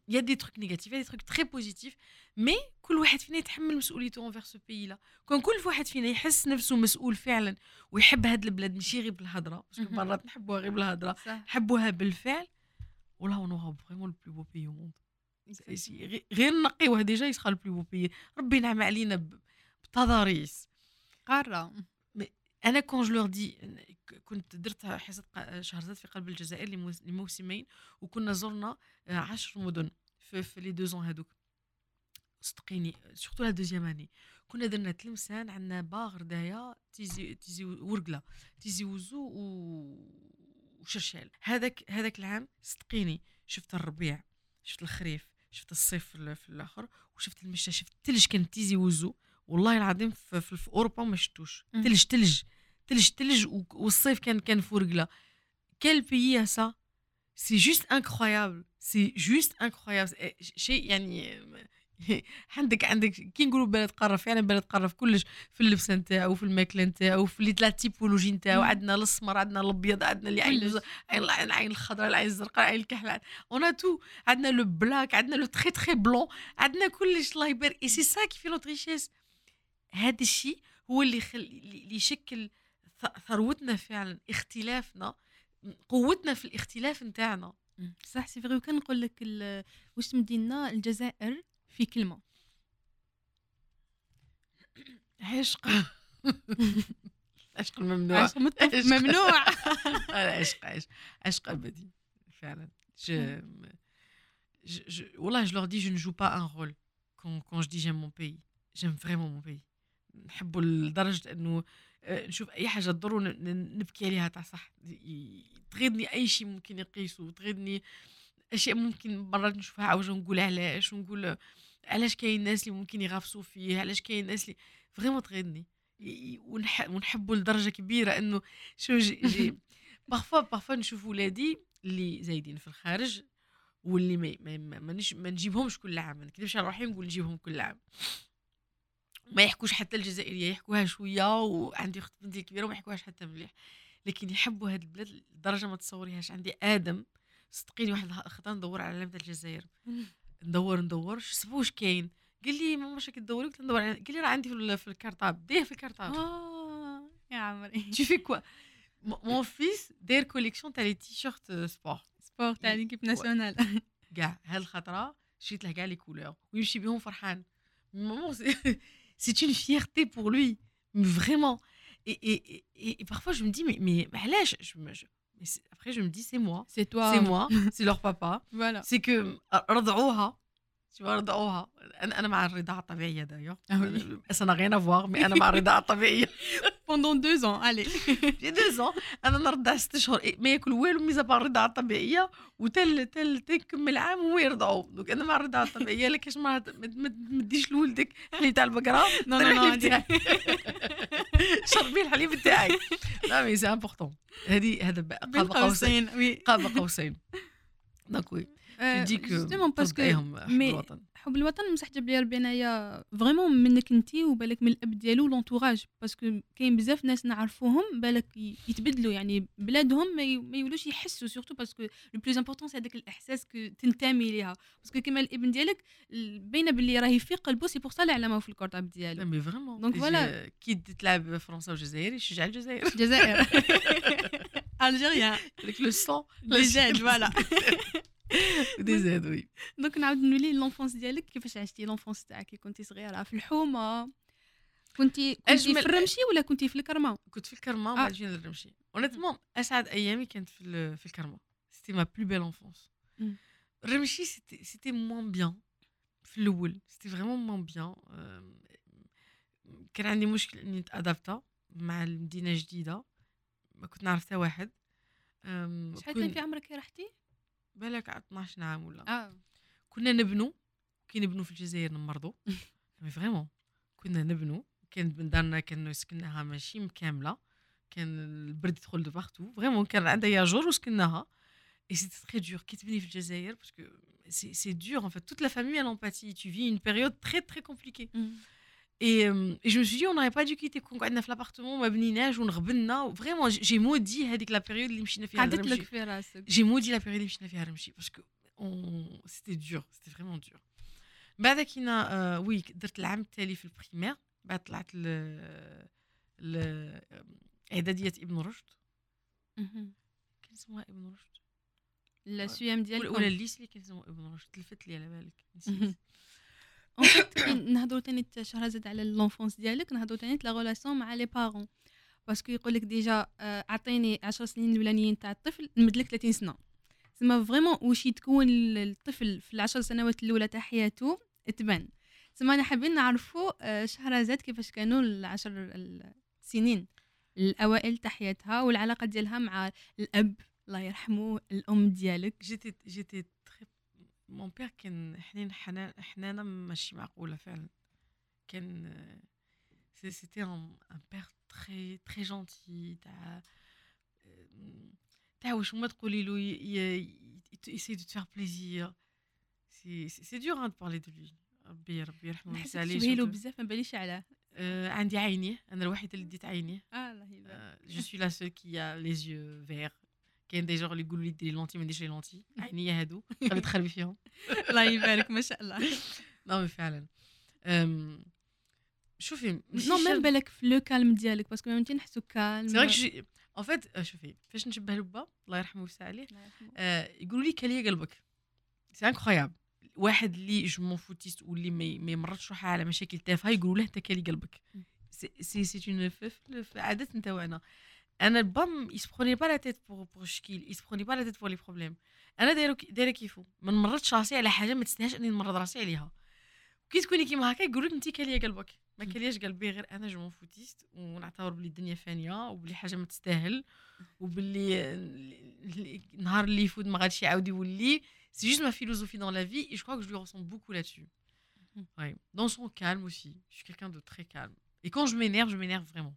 دي يا دي أو يا دي تروك نيجاتيف يا دي تروك تري بوزيتيف mais كل واحد فينا يتحمل مسؤوليته envers ce pays-là كون كل واحد فينا يحس نفسه مسؤول فعلا ويحب هاد البلاد ماشي غير بالهضرة parce que. مرات نحبوها غير بالهضرة نحبوها بالفعل والله on aura vraiment le plus beau pays au monde غير- نقيوه déjà c'est le plus beau pays ربي ينعم علينا بتضاريس. قارة. أنا quand je leur dis كنت درت حصة شهرزاد في قلب الجزائر لموس- لموسمين وكنا زرنا آه، عشر مدن في, في les deux saisons هذوك صدقيني surtout la deuxième اني كنا درنا تلمسان عندنا غرداية تيزي تيزي ورقلة تيزي وزو و وشرشال. هذاك هذاك العام صدقيني شفت الربيع شفت الخريف شفت الصيف في ال- في الآخر وشفت المشتى شفت الثلج كان تيزي وزو. والله العظيم في, في, في أوروبا ما شفتوش. ثلج ثلج ثلج ثلج والصيف كان كان فورقله quel pays ça c'est juste incroyable c'est juste incroyable شيء يعني عندك عندك كي نقولوا بلد قاره فعلا بلد قاره في كلش في اللبس نتاعو في الماكلة نتاعو في les ثلاث typologies نتاعو. عندنا الأسمر عندنا الأبيض عندنا اللي عين العين العين الخضراء العين الزرقاء العين الكحل on a tout عندنا le black عندنا le très très blanc عندنا كلش الله يبارك et c'est ça qui fait notre richesse هذا الشيء هو اللي يخل... اللي يشكل ثروتنا فعلا اختلافنا قوتنا في الاختلاف نتاعنا. صح سي فغي. وكان نقول لك ال- واش تمدي لنا الجزائر في كلمة؟ عشق. عشق الممنوع. عشق. ممنوع. عشق عشق. عشق أبدي فعلا. Je, je, je, والله je leur dis je ne joue pas un rôle. Quand, quand je dis j'aime mon pays. J'aime vraiment mon pays. نحبه لدرجة إنه آه، نشوف أي حاجة تضر نبكي عليها تاع صح. ي- تغيظني أي شيء ممكن يقيسه تغيظني أشياء ممكن مرات نشوفها عاوجة نقول علاش ونقول علاش كاين ناس اللي ممكن يغافسوا فيه علاش كاين ناس اللي vraiment تغيظني ي- ونح... ونحبه لدرجة كبيرة إنه je j'ai, j'ai parfois parfois نشوف ولادي اللي زايدين في الخارج واللي ما ما, ما, ما نجيبهمش كل عام. ما نكذبش على روحي نقول نجيبهم كل عام. ما يحكوش حتى الجزائرية يحكوها شوية وعندي أخت بنتي الكبيره وما يحكوهاش حتى مليح. لكن يحبوا هاد البلاد لدرجة ما تصوريهاش. عندي آدم صدقيني واحد الخطرة ندور على علامه الجزائر. ندور ندور شو واش كاين؟ قال لي maman شاك تدوري؟ قلت ندور قال لي راه عندي في ال- في ال cartable ديه في ال cartable آه يا عمري. Fais quoi Mon- Mon fils داير collection تاع les t-shirts sport sport تاع l'équipe nationale كاع هاد الخطرة شريت له كاع les couleurs ويمشي بهم فرحان. maman c'est une fierté pour lui vraiment et, et, et, et parfois je me dis mais, mais علاش je me, je, mais c'est- après je me dis c'est moi c'est toi c'est moi c'est leur papa voilà c'est que رضعوها tu vois رضعوها أنا أنا مع الرضاعه الطبيعيه دايوغ Ah oui. ça n'a rien à voir mais pendant deux ans الي في دو أنا نرضع ست شهور إيه، ما ياكل والو mis à part الرضاعه الطبيعيه وتل تل تكمل عام هو يرضعو donc أنا مع الرضاعه الطبيعيه لكن ما تمديش لولدك حليب تاع البقرة؟ non non non شربي الحليب تاعي. لا mais c'est important هذه هذا قاب قوسين. قاب قوسين. donc oui parce que ترضعيهم حب مي- الوطن. حب الوطن مسح جاب لي ربي انايا vraiment منك انت وبالك من الاب ديالو l'entourage parce que كاين بزاف ناس نعرفوهم بالك يتبدلوا يعني بلادهم ما يولوش يحسوا surtout parce que le plus important c'est هذاك الإحساس que تنتمي ليها. parce que كيما الابن ديالك ال- باينة باللي راهي في قلبه c'est pour ça اللي علمه في ال cartable ديالو. mais vraiment donc voilà. كي تلعب فرنسا والجزائر يشجع الجزائر. الجزائر. Algérien le sang. لي زاد voilà دي زاد oui donc نعاود نولي l'enfance ديالك كيفاش عشتي l'enfance تاعك كي كنتي صغيره في الحومه كنتي كنتي في الرمشي ولا كنتي في الكرمه كنت في الكرمه آه. وبعد جينا للرمشي honnêtement اسعد ايامي كانت في في الكرمه c'était ma plus belle enfance. الرمشي c'était c'était moins bien في الأول c'était vraiment moins bien كان عندي مشكل اني نتادابتا مع المدينة جديده ما كنت نعرف حتى واحد شحال كان في عمرك رحتي بالك على 12 عام ولا؟ آه. كنا نبنوا كي نبنوا في الجزائر نمرضوا mais vraiment كنا نبنوا كانت من دارنا كانوا سكناها ماشي مكاملة. كان البرد يدخل de partout vraiment كان عندها جور وسكناها. et c'était très dur كي تبني في الجزائر؟ parce que c'est c'est dur en fait toute la famille a l'empathie. Tu vis une période très très compliquée. Et, euh, et je me suis dit, on n'aurait pas dû quitter كون قعدنا في l'appartement ما بنيناش ونغبنا vraiment j'ai maudit هذيك la période اللي مشينا فيها قعدت للرمشي. لك في راسك J'ai maudit la période اللي مشينا فيها رمشي parce que on... c'était dur c'était vraiment dur. بعد كينا آه oui درت العام التالي في ال première بعد طلعت ل ل اعداديه ابن رشد مهم. كان اسمها ابن رشد ال CEM ولا ديالكم ولا ال lycée اللي كان اسمه ابن رشد تلفت لي على بالك مهم. نسيت en fait نهضروا تاني شهرزاد على l'enfance ديالك نهضروا تاني la relation مع les parents parce que يقول لك déjà أعطيني 10 سنين الأولانيين تاع الطفل نمد لك 30 سنة. تسمى vraiment واش يتكون الطفل في العشر سنوات الأولى تاع حياته تبان. تسمى أنا حابين نعرفوا آه، شهرزاد كيفاش كانوا العشر السنين الأوائل تاع حياتها والعلاقة ديالها مع الأب الله يرحمه الأم ديالك. j'étais j'étais très mon père كان حنين حنان حنانة ماشي معقولة فعلا. كان c'était un père très très gentil تاع تاع واش ما تقولي له il essaie de te faire plaisir c'est c'est dur en parler de lui ربي ربي يرحمه نحس ويسالي تشبهي له بزاف ما باليش علاه عندي عينيه أنا الوحيدة اللي ديت عينيه آه الله يبارك. je suis la seule qui a les yeux verts. كاين des jours اللي يقولوا لي ديري lentilles ما نديرش les lentilles عينيا هادو. خلي تخربي فيهم الله يبارك ما شاء الله. non mais فعلا. شوفي non même بالك في le calme ديالك باسكو ميمتين نحسو calme. c'est en fait شوفي فاش نشبه لبا الله يرحمه ويسع عليه آه، يقولوا لي كاليه قلبك. c'est incroyable واحد اللي je-m'en-foutiste واللي ما يمرضش روحها على مشاكل تافهة يقولوا له أنت كالي قلبك. c'est c'est en fait عادات نتاعنا أنا البام ils se prennent pas la tête pour pour شكيل ils se prennent pas la tête pour les problèmes أنا دايره دايرة كيفو ما نمرضش راسي على حاجة ما تستاهلش إني نمرض راسي عليها كي تكوني كيما هكا يقولوا لك انت كالية قلبك ما. كالياش قلبي غير أنا je-m'en-foutiste ونعتبر بلي الدنيا فانية وبلي حاجة ما تستاهل اللي- النهار اللي يفوت ما غاديش يعاود يولي c'est juste ma la vie et je crois que je lui ressemble beaucoup là-dessus. Mhm. Ouais. Dans son calme aussi. Je suis quelqu'un de très calme. Et quand je m'énerve, je m'énerve vraiment.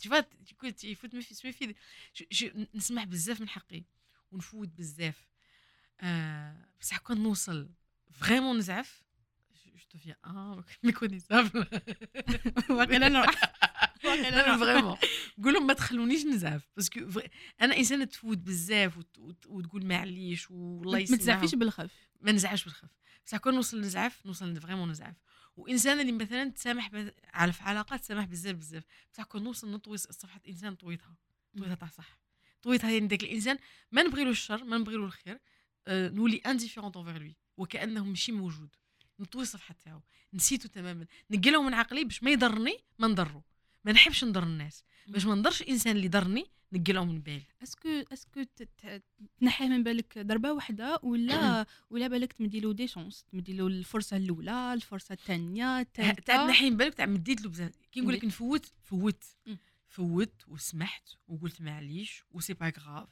Tu vois, te méfier. se méfier. Je- je- نسمح بزاف من حقي ونفوت بزاف. آه، بصح كون نوصل vraiment نزعف je deviens un méconnaissable. واقيلا نروح واقيلا vraiment قول لهم ما تخلونيش نزعف parce que أنا إنسانة تفوت بزاف وت- وت- وتقول معليش والله ما يسمعهم. تزعفيش بالخف ما نزعفش بالخف بصح كون نوصل نزعف نوصل vraiment نزعف وانسانه اللي مثلا تسامح بز- على في علاقات تسامح بزاف بزاف. بصح كون نوصل نطوي صفحة إنسان طويتها طويتها تاع صح. طويتها يعني داك الإنسان ما نبغيلو الشر ما نبغيلو الخير آه، نولي indifférente envers lui وكأنه ماشي موجود. نطوي الصفحة تاعو نسيتو تماما. نقلو من عقلي باش ما يضرني ما نضرو. ما نحبش نضر الناس. باش ما نضرش إنسان اللي ضرني نقلعو من بالي est-ce que est-ce que ت- ت- تنحيه من بالك ضربة واحدة ولا ولا بالك تمدي له des chances تمدي له الفرصة الأولى الفرصة الثانية تاع الثالثة نحي من بالك تاع مديت له بزاف كي نقول لك. نفوت فوت. فوت وسمحت وقلت معليش و c'est pas grave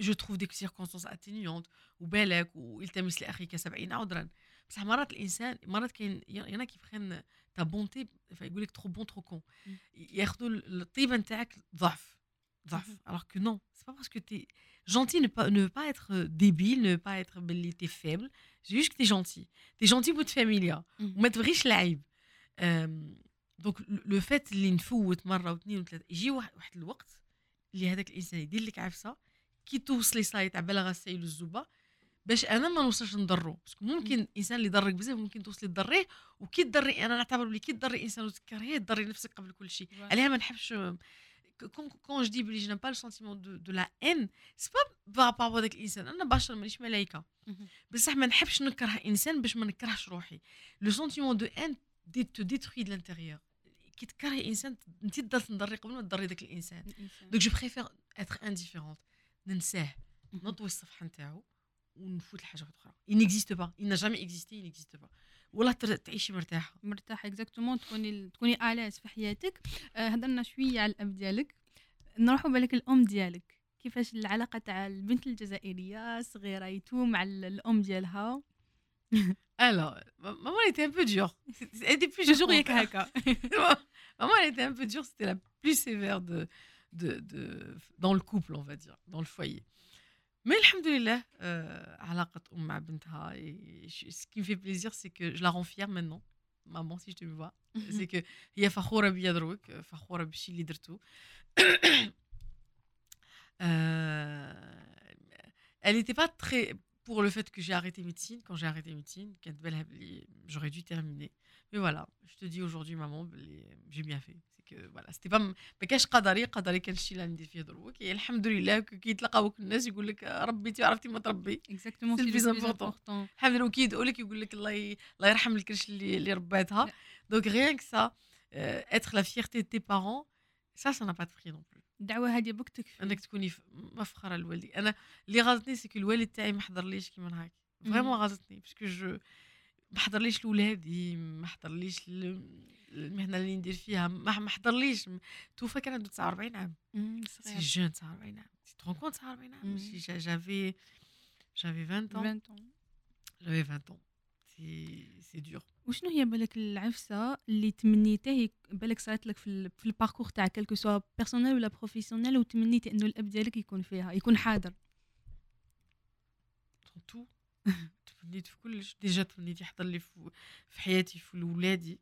je trouve des circonstances atténuantes وبالك والتمس لاخيك سبعين عذرا بصح مرات الإنسان مرات كاين y en a qui prennent ta bonté يقول لك trop bon trop con. ياخذوا الطيبة نتاعك ضعف. Alors que non c'est pas parce que t'es gentil ne pas ne veut pas être débile ne veut pas être بلي t'es faible. C'est juste que t'es gentil. T'es gentil بنت فاميليا مم. وما تبغيش العيب Donc لو فات اللي نفوت مره واثنين وثلاثه يجي واحد واحد الوقت اللي هذاك الانسان يدير لك عفسه كي توصلي صاي تاع بلغ السيل الزبى باش أنا ما نوصلش نضرو parce que ممكن الانسان اللي ضرك بزاف ممكن توصلي تضريه وكي تضري أنا نعتبر بلي كي تضري انسان وتكرهيه تضري نفسك قبل كل شيء علاها ما نحبش quand je dis بلي j'ai pas le sentiment de de la haine c'est pas pas pas هذاك الانسان أنا بشر مانيش ملايكه مهم. بصح ما نحبش نكره انسان باش ما نكرهش روحي le sentiment de haine te te détruit de l'intérieur كي تكرهي انسان انت تضل تنضري قبل ما تضري داك الانسان الإنسان. donc je préfère être indifférente ننساه مهم. نطوي الصفحه نتاعو ونفوت لحاجه واحدة أخرى il n'existe pas. Il n'a jamais existé il n'existe pas. ولا تعيشي مرتاحة. مرتاحة exactement تكوني تكوني à l'aise في حياتك. آه، هضرنا شوية على الأب ديالك. نروحوا بالك الام ديالك. كيفاش العلاقة تاع البنت الجزائرية صغيرة يتو مع ال- الأم ديالها؟ Elle était un peu dure. Elle était plus توجور ياك هكا elle était un peu dure. C'était la plus sévère de de, de, dans le couple, on va dire, dans le foyer. Mais alhamdoulilah, euh, علاقة أم مع بنتها et je- ce qui me fait plaisir c'est que je la rends fière maintenant maman si je te vois c'est que هي فخورة بيا دروك فخورة بالشي اللي درتو Euh, elle n'était pas très pour le fait que j'ai arrêté médecine quand j'ai arrêté médecine كانت بالها بلي j'aurais dû terminer mais voilà je te dis aujourd'hui maman بلي j'ai bien fait C'était pas م- ما كانش قدري قدري كان الشيء اللي ندير فيه دروك et الحمد لله كي يتلاقاوك الناس يقول لك ربيتي وعرفتي ما تربي plus plus important. important. الحمد لله وكي يدعوا لك يقول لك الله. الله يرحم الكرش اللي اللي رباتها لا. ça euh, être la fierté de tes parents ça ça n'a pas de prix non plus الدعوة هذه بوك تكفي أنك تكوني مفخرة لوالدي أنا اللي غاضتني c'est que الوالد تاعي ما حضرليش كيما هاك vraiment. غاضتني parce que je ما حضرليش لولادي ما حضرليش ل- المهنة اللي ندير فيها ما حضرليش. توفى كان عنده 49 عام. c'est jeune 49 عام. تي ترون كونت 49 عام. ماشي j'a- j'avais j'avais 20 ans. 20 ans. j'avais 20 ans. C'est c'est dur. وشنو هي بالك العفسة اللي تمنيته يك- بالك صارت لك في في ال parcours تاعك que ce soit personnel ولا professionnel وتمنيتي إنه الأب ديالك يكون فيها يكون حاضر؟ Tout. تمنيت في كلش. déjà تمنيت يحضر لي في في حياتي في ولادي.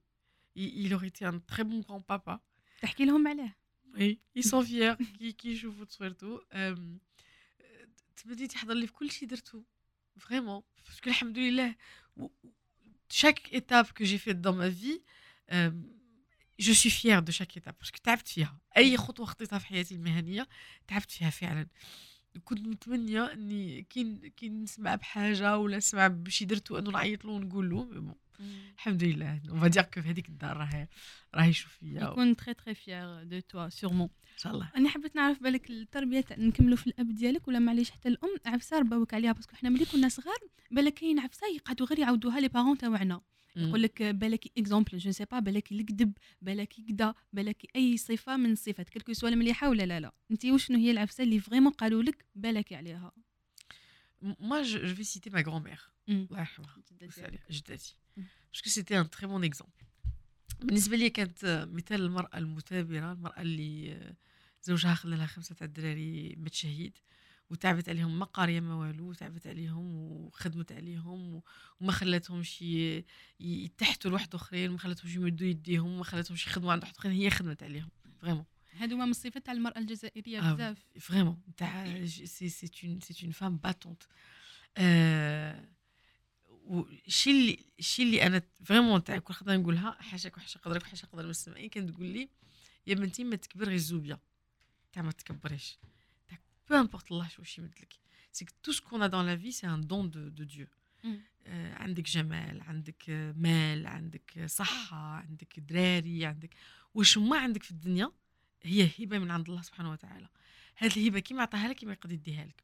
Il il aurait été un très bon grand papa تحكي لهم عليه Oui, ils sont fiers كي كي يشوفوا تصويرتو أم، تمنيت يحضر لي في كل شيء درتو vraiment parce que الحمد لله chaque étape que j'ai faite dans ma vie euh, je suis fière de chaque étape. Parce que تعبت فيها اي خطوه خطيتها في حياتي المهنيه تعبت فيها فعلا كنت متمنيه اني كي كي نسمع بحاجه ولا نسمع بشي درتو انه نعيط له ونقول له mais bon, الحمد لله on va dire que في هذيك الدار راه راه يشوف فيا يكون très très fier de toi sûrement ان شاء الله أنا حبيت نعرف بالك التربية نكملوا في الأب ديالك ولا معليش حتى الأم؟ عفسة رباوك عليها parce que حنا ملي كنا صغار بالك كاين عفسة يقعدوا غير يعاودوها les parents تاعنا يقول لك بالك exemple je sais pas بالك الكذب بالك كدا بالك أي صفة من الصفات كلكو سوا المليحه ولا لا لا. انت وشنو هي العفسة اللي فريمون قالوا لك بالك عليها؟ Moi, je, je vais citer ma grand-mère. الله يرحمها. جدتي. que c'était un très bon exemple. بالنسبة لي كانت آه، مثال المرأة المثابرة المرأة اللي آه، زوجها خلى لها خمسة تاع الدراري متشهيد وتعبت عليهم ما قارية ما والو وتعبت عليهم وخدمت عليهم وما خلاتهمش يتحتوا لواحد آخرين وما خلاتهمش يمدوا يديهم وما خلاتهمش يخدموا عند واحد آخرين هي خدمت عليهم vraiment هادو من الصفات تاع المرأة الجزائرية oui. بزاف Vraiment, t'as- j- c'est c'est une, c'est une femme battante. والشيء اللي الشيء اللي أنا vraiment تاع كل خطره نقولها حاشاك وحاشا قدرك وحاشا قدر من السمعين كانت تقول لي يا بنتي ما تكبر غير الزوبية. تاع ما تكبريش تاع peu importe الله شو شي يمدلك c'est tout ce que qu'on donne la vie c'est un don de de Dieu. آه، عندك جمال عندك مال عندك صحة عندك دراري عندك واش ما عندك في الدنيا هي هبة من عند الله سبحانه وتعالى. هذه الهبة كيما عطاها لك كيما يقدر يديها لك.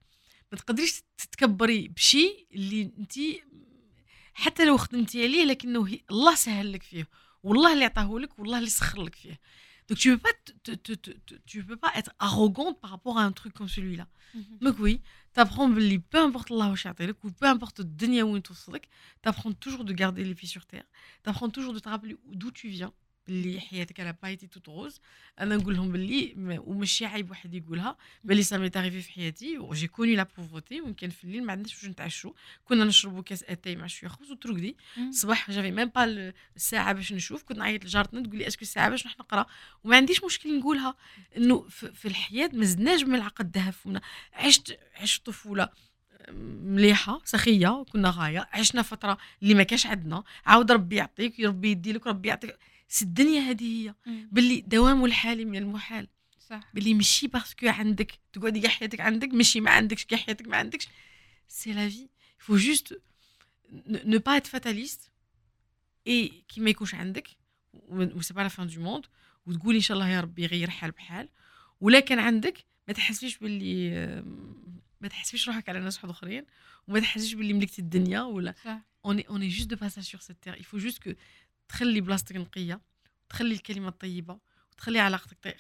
ما تقدريش تتكبري بشيء اللي انت حتى لو خدمتي عليه لكنه هي الله سهل لك فيه والله اللي عطاه لك والله اللي سخر لك فيه Donc tu peux pas te- te- te- te- te- tu peux pas être arrogante par rapport à un truc comme celui-là. Donc oui, t'apprends باللي peu importe الله واش يعطيلك ou peu importe الدنيا وين توصلك t'apprends toujours de garder les pieds sur terre t'apprends toujours de te rappeler d'où tu viens اللي حياتك elle a pas été toute rose أنا نقول لهم باللي ما- وماشي عيب واحد يقولها. باللي ça m'est arrivé في حياتي j'ai connu la pauvreté وكان في الليل ما عندناش واش نتعشوا. كنا نشربوا كاس أتاي مع شوية خبز وترقدي. الصباح j'avais même pas الساعة باش نشوف. كنت نعيط لجارتنا تقول لي est-ce que الساعة باش نروح نقرأ؟ وما عنديش مشكل نقولها. إنه في الحياة ما زدناش بملعقة الذهب. عشت عشت طفولة مليحة سخية كنا غاية. عشنا فترة اللي ما كاش عندنا. عاود ربي يعطيك ربي يدي لك ربي يعطيك. الدنيا هذه هي. باللي دوام الحال من المحال صح. باللي ماشي parce que عندك. تقعدي كاع حياتك عندك ماشي ما عندكش كاع حياتك ما عندكش. c'est la vie faut juste ne pas être fataliste et كي ما يكونش عندك. و c'est pas la fin du monde وتقولي إن شاء الله يا ربي يغير حال بحال. ولا كان عندك ما تحسبيش باللي ما تحسبيش روحك على ناس واحد اخرين وما تحسبيش باللي ملكتي الدنيا ولا. on est juste de passage sur cette terre. Il faut juste que تخلي بلاصتك نقية تخلي الكلمة الطيبه تخلي علاقتك طي...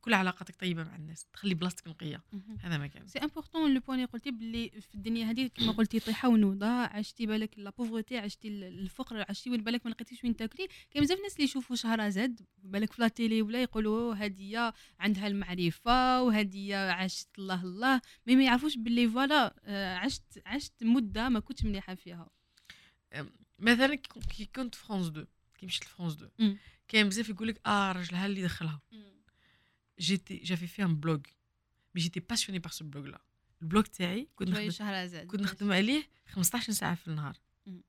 كل علاقاتك طيبة مع الناس تخلي بلاصتك نقية. هذا ما كان c'est important لو اللي قلتي باللي في الدنيا هذه كما قلتي طيحة ونوضة عشتي بالك la pauvreté عشتي الفقر عشتي بالك ما لقيتيش وين تاكلي. كاين بزاف الناس اللي يشوفوا شهرزاد بالك في la télé ولا يقولوا هذه عندها المعرفة وهذه عاشت الله الله mais ما يعرفوش باللي voilà آه، عشت عشت مدة ما كنتش مليحة فيها. مثلا كي كنت فرانس 2 كي مشيت لفرانس 2 كاين بزاف يقول لك آه راجلها اللي دخلها. j'étais j'avais fait un blog mais j'étais passionnée par ce blog là ال blog تاعي كنت نخدم كنت نخدم عليه 15 ساعة في النهار.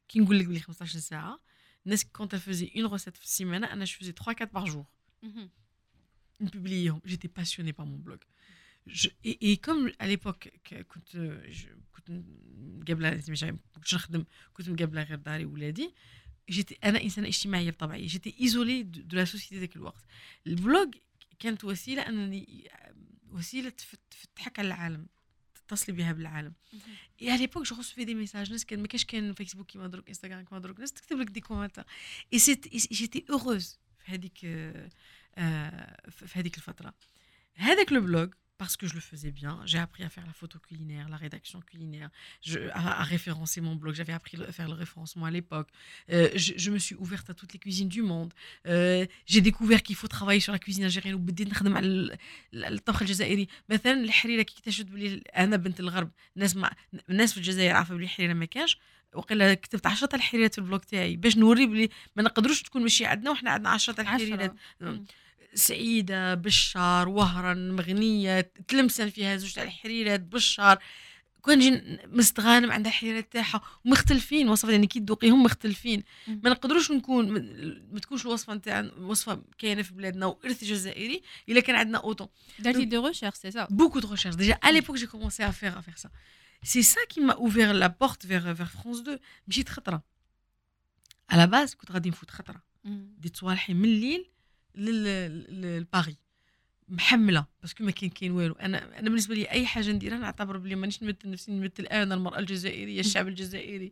كي نقول لك بلي 15 ساعة الناس كانت faisait une recette في السيمانة أنا je faisais 3 4 par jour نبوبليهم j'étais passionnée par mon blog et comme à l'époque كنت كنت j'étais أنا انسانه اجتماعيه بطبعي j'étais isolée de la société ذاك الوقت ال blog كانت وسيلة أنني وسيلة تفتحك على العالم تتصلي بها بالعالم. à l'époque je fais des messages ناس كان ما كاش كان فيسبوك كيما دروك انستغرام كيما دروك. ناس تكتب لك des commentaires اي سيت جيتي اوروز في هذيك في هذيك الفترة. هذاك لو بلوغ parce que je le faisais bien. J'ai appris à faire la photo culinaire, la rédaction culinaire, je, à, à, référencer mon blog. J'avais appris à faire le référencement à l'époque. Euh, je, je, me suis ouverte à toutes les cuisines du monde. Euh, j'ai découvert qu'il faut travailler sur la cuisine algérienne وبديت نخدم على الطبخ الجزائري مثلا الحريره كي اكتشفت بلي انا بنت الغرب الناس مع الناس في الجزائر عارفه بلي الحريره ما كانش وقيلا كتبت 10 الحريرات في البلوك تاعي باش نوري بلي ما نقدروش تكون ماشي عندنا وحنا عندنا 10 الحريرات سعيدة بشار وهران مغنية تلمسان فيها زوج تاع الحريرات بشار كون نجي مستغانم عندها الحريرات تاعها ومختلفين وصفات يعني كي تذوقيهم مختلفين. ما نقدروش نكون ما تكونش الوصفه نتاع وصفة كاينة في بلادنا وإرث جزائري إلا كان عندنا autant. درتي des recherches c'est ça beaucoup de recherches déjà à l'époque j'ai commencé à faire à faire ça c'est ça qui m'a ouvert la porte vers vers France 2 مشيت خطره à la base كنت غادي نفوت خطره ديت صوالحي من الليل. لباري محملة parce que ما كاين كاين والو. أنا أنا بالنسبة لي أي حاجة نديرها نعتبر بلي مانيش نمثل نفسي نمثل أنا المرأة الجزائرية الشعب الجزائري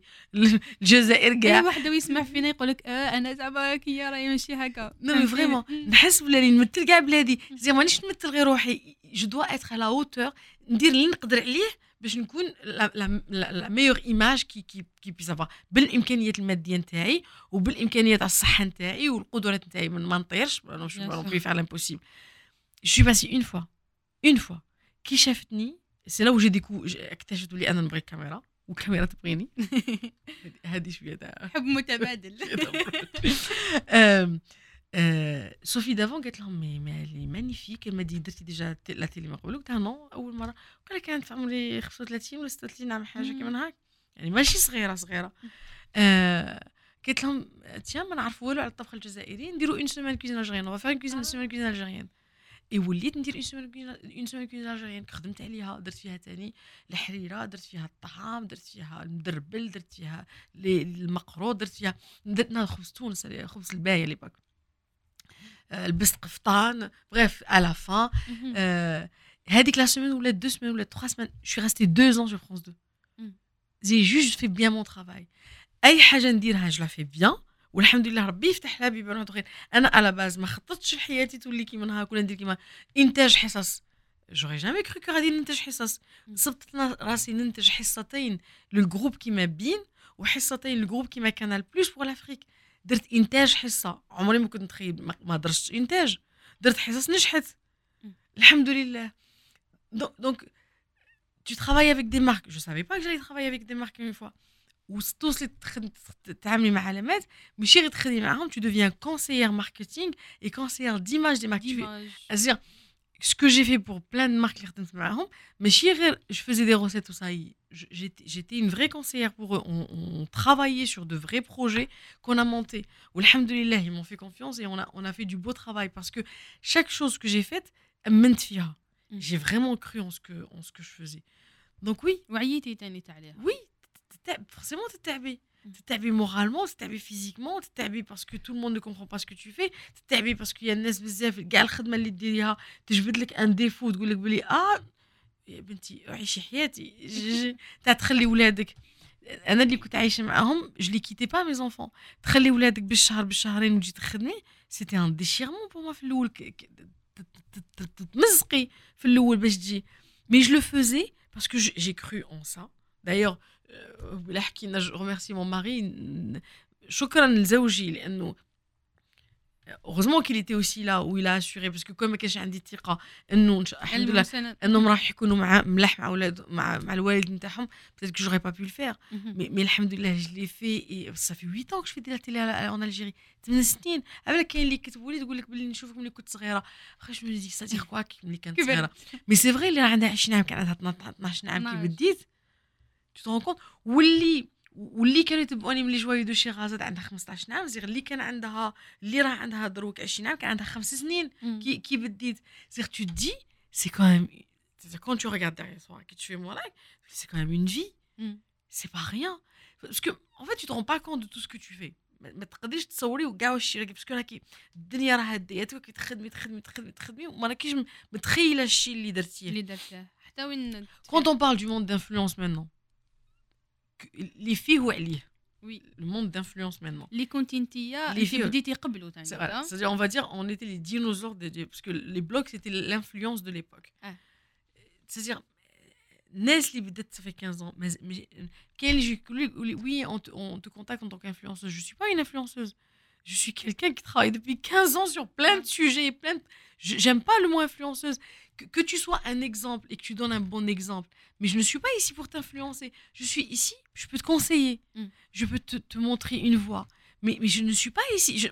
الجزائر كاع. أي واحد ويسمع فينا يقول لك آه أنا زعما كي راهي ماشي هكا. non vraiment نحس بلي نمثل كاع بلادي. زعما مانيش نمثل غير روحي. je dois être à la hauteur ندير اللي نقدر عليه باش نكون la meilleure image qui qui qui puisse بالإمكانيات المادية نتاعي وبالإمكانيات تاع الصحة نتاعي والقدرات نتاعي. ما نطيرش je peux faire l'impossible je passais une fois une fois كي شافتني c'est là je découvre اكتشفت بلي أنا نبغي الكاميرا والكاميرا تبغيني هذه شوية تاع حب متبادل. آه، Sophie Davant قالت لهم mais magnifique m'a dit درتي déjà la télé ما قبل قلت non أول مرة. قال كانت في عمري 35 ولا 36 عام حاجة كيما هاك يعني ماشي صغيرة صغيرة. آه قلت لهم تيا ما نعرف والو على الطبخ الجزائري نديرو une semaine cuisine algérienne on fait cuisine semaine cuisine algérienne et وليت ندير une semaine une semaine cuisine algérienne خدمت عليها درت فيها تاني الحريرة درت فيها الطعام درت فيها المدربل درت فيها المقروط درت فيها درت خبز تونس خبز البايه ليباك لبست قفطان bref à la fin هذيك la semaine ولا deux semaines ولا trois semaines je suis restée deux ans sur France 2 j'ai juste fait bien mon travail. اي حاجة نديرها je la fais bien والحمد لله ربي يفتح لها بيبان خير أنا à la base ما خططتش لحياتي تولي كيما هاك ولا ندير كيما انتاج حصص j'aurais jamais cru que غادي ننتج حصص صبت راسي ننتج حصتين لل groupe كيما beIN وحصتين لل groupe كيما Canal Plus pour l'Afrique درت انتاج حصه عمري ما كنت نتخيل ما درتش انتاج درت حصص نجحت الحمد لله دونك tu travailles avec des marques je savais pas que j'allais travailler avec des marques une fois وتوصلي تتعاملي مع علامات ماشي غير تخدمي معاهم tu deviens conseillère marketing et conseillère d'image des marques c'est-à-dire ce que j'ai fait pour plein de marques mais je faisais des recettes tout ça j'étais une vraie conseillère pour eux. On, travaillait sur de vrais projets qu'on a montés. Alhamdoulilah ils m'ont fait confiance et on a, on a fait du beau travail parce que chaque chose que j'ai faite mm. j'ai vraiment cru en ce que en ce que je faisais. Donc oui. Oui forcément tu تتعبي moralement تتعبي physiquement تتعبي parce que tout le monde comprend pas ce que tu fais تتعبي parce que يا الناس بزاف كاع الخدمه اللي ديريها تجبد لك un défaut تقول لك بلي آه يا بنتي عيشي حياتي تاع تخلي ولادك أنا اللي كنت عايشه معاهم je les quittais pas mes enfants تخلي ولادك بالشهر بالشهرين وتجي تخدمي c'était un déchirement pour moi في الأول تمزقي في الأول باش تجي mais je le faisais parce que j'ai cru en ça d'ailleurs بلا حكينا je remercie mon mari شكرا لزوجي لأنه heureusement qu'il était aussi là où il a assuré parce que comme ما كانش عندي الثقة إنه الحمد لله انهم راح يكونوا مع ملاح مع أولاد مع مع الوالد نتاعهم. Peut-être que j'aurais pas pu le faire. mais, mais الحمد لله je l'ai fait et ça fait 8 ans que je fais de la télé en Algérie. 8 سنين. قبل كاين اللي كتبوا لي تقول لك باللي نشوفك ملي كنت صغيرة. أخي شنو c'est-à-dire quoi ملي كانت صغيرة. mais c'est vrai اللي عندها 20 عام كان عندها 12 عام كي بديت tu te rends compte واللي واللي كانوا يتبعوني ملي Joyaux de Sherazade عندها 15 عام زير اللي كان عندها اللي راه عندها دروك 20 عام كان عندها خمس سنين. كي كي بديت. زير تو دي سي كوميم quand tu regardes derrière toi que tu fais moi like c'est quand même une vie. Mm. c'est pas rien. Parce que en fait tu te rends pas compte de tout ce que tu fais. ما تقدريش تصوري وكاع واش باسكو راكي الدنيا راه هديتك تخدمي تخدمي تخدمي تخدمي وما راكيش متخيله الشيء اللي درتيه اللي درتيه حتى وين quand on parle du monde d'influence maintenant les filles ou oui. Le monde d'influence maintenant. Les contintia les filles c'est-à-dire on va dire on était les dinosaures de, parce que les blogs c'était l'influence de l'époque. Ah. c'est-à-dire Nes ça fait 15 ans mais, mais oui on te, on te contacte en tant qu'influenceuse. Je suis pas une influenceuse je suis quelqu'un qui travaille depuis 15 ans sur plein de sujets plein de... j'aime pas le mot influenceuse que, tu sois un exemple et que tu donnes un bon exemple. Mais je ne suis pas ici pour t'influencer. Je suis ici, je peux te conseiller. Mm. Je peux te, montrer une voie. Mais, mais, je ne suis pas ici.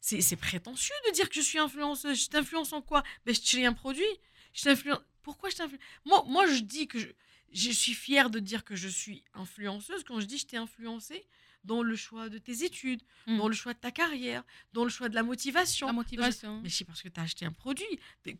c'est, prétentieux de dire que je suis influenceuse. Je t'influence en quoi? Ben, Je te un produit. Je t'influence. Pourquoi je t'influence moi, moi, je dis que je, je suis fière de dire que je suis influenceuse quand je dis je t'ai influencé dans le choix de tes études, mm. dans le choix de ta carrière, dans le choix de la motivation. La motivation. Mais c'est parce que tu as acheté un produit.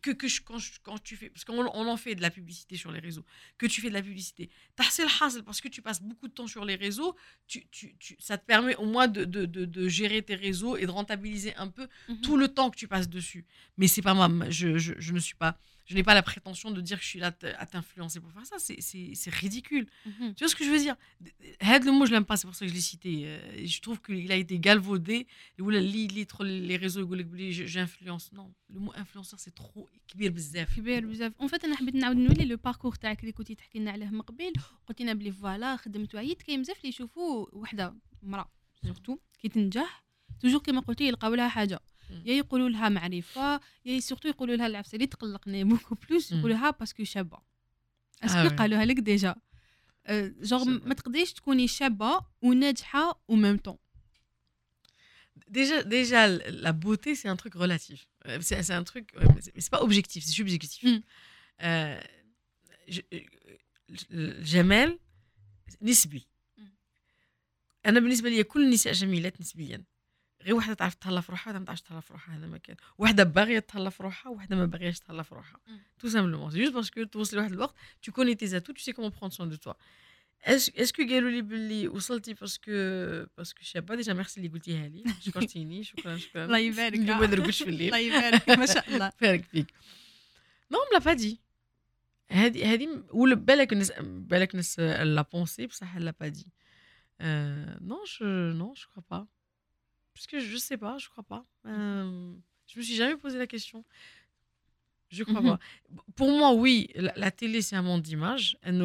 Que, que quand, quand tu fais. Parce qu'on on en fait de la publicité sur les réseaux. Que tu fais de la publicité. c'est le parce que tu passes beaucoup de temps sur les réseaux. Tu, tu, tu ça te permet au moins de, de, de, gérer tes réseaux et de rentabiliser un peu mm-hmm. tout le temps que tu passes dessus. Mais c'est pas moi. Je, je, je ne suis pas je n'ai pas la prétention de dire que je suis là à t'influencer pour faire ça. C'est ridicule. Mhm. Tu vois ce que je veux dire Head, le mot, je l'aime pas, c'est pour ça que je l'ai cité. Euh, je trouve qu'il a été galvaudé. Et où les réseaux, j'influence. Non, le mot influenceur, c'est trop كبير بزاف كبير بزاف اون فات انا حبيت نعاود نولي لو باركور تاعك اللي كنتي تحكي لنا عليه من قبل قلت لنا بلي فوالا خدمت وعيت كاين بزاف اللي يشوفوا وحده مراه سورتو كي تنجح توجور كيما قلتي يلقاو لها حاجه يا يقولوا لها معرفة يا surtout يقولوا لها العفسة اللي تقلقني beaucoup plus يقولوا لها parce que شابه est-ce que قالوها لك déjà jour ما تقدريش تكوني شابه وناجحه au même temps Déjà, déjà, la beauté, c'est un truc relatif. C'est un truc, mais c'est pas objectif, c'est subjectif. Mm. Euh, جمال نسبي. أنا بالنسبة لي كل النساء جميلات نسبيا. غير وحدة تعرف تهلا في روحها وحدة ما تعرفش تهلا في روحها هذا ما كان. وحدة باغية تهلا في روحها وحدة ما باغياش تهلا في روحها. tout simplement juste parce que توصلي لواحد الوقت tu connais tes atouts tu sais comment prendre soin de toi est-ce que قالوا لي باللي وصلتي parce que parce que شابه déjà merci اللي قلتيها لي شكرتيني شكرا شكرا الله يبارك ما نرقدش في الليل الله يبارك ما شاء الله يبارك فيك non l'a pas dit هذه هذه ولا بالك الناس بالك الناس l'a pensé بصح l'a pas dit نو جو نو جو كرو با Parce que je sais pas, je crois pas. Euh, je me suis jamais posé la question. Je crois pas. Pour moi, oui, la, la télé, c'est un monde d'image. On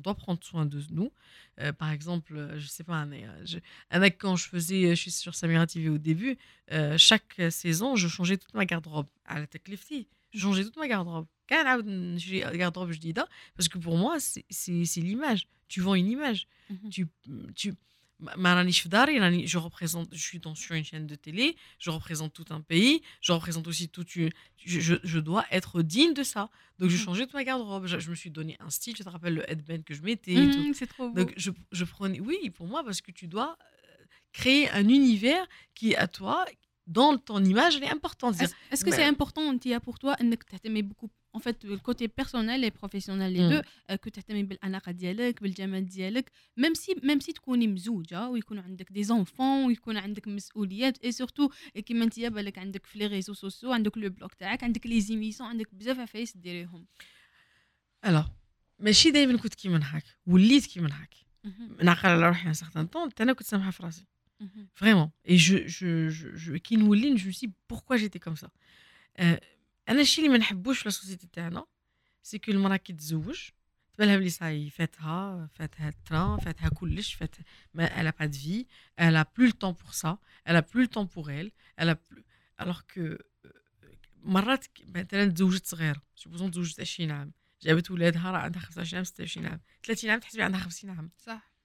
doit prendre soin de nous. Euh, par exemple, je sais pas, je, avec quand je faisais, je suis sur Samira TV au début, euh, chaque saison, je changeais toute ma garde-robe. À la je changeais toute ma garde-robe. garde-robe, je dis parce que pour moi, c'est l'image. Tu vends une image. Tu, tu, je représente, je suis dans, sur une chaîne de télé, je représente tout un pays, je représente aussi toute une. Je, je, dois être digne de ça. Donc, je mmh. changeais toute ma garde-robe. Je, me suis donné un style. Je te rappelle le headband que je mettais. Mmh, c'est trop beau. Donc, je, je, prenais. Oui, pour moi, parce que tu dois euh, créer un univers qui est à toi, dans ton image, elle est importante. Est-ce que c'est important, Tia, pour toi, que beaucoup en fait le côté personnel et professionnel les deux que تهتمي بالأناقة ديالك بالجمال ديالك même si même si تكوني مزوجة ويكون عندك des enfants ويكون عندك مسؤوليات et surtout كيما انت بالك عندك في les réseaux sociaux عندك le blog تاعك عندك les émissions عندك بزاف عفايس ديريهم. Alors ماشي دائما كنت كيما هاك وليت كيما هاك نعقل على روحي un certain temps أنا كنت سامحة في راسي. vraiment et je je je كي نولي je sais pourquoi j'étais comme ça أنا الشيء اللي ما نحبوش في ال société تاعنا c'est que المراه كي تزوج تبان بلي صاي فاتها فاتها ال train فاتها كلش فات mais elle a pas de vie elle a plus le temps pour ça elle a plus le temps pour elle elle a alors que مرات مثلا تزوجت صغيرة supposons تزوجت 20 عام جابت ولادها راه عندها 25 عام 26 عام 30 عام تحسبي عندها 50 عام. صح.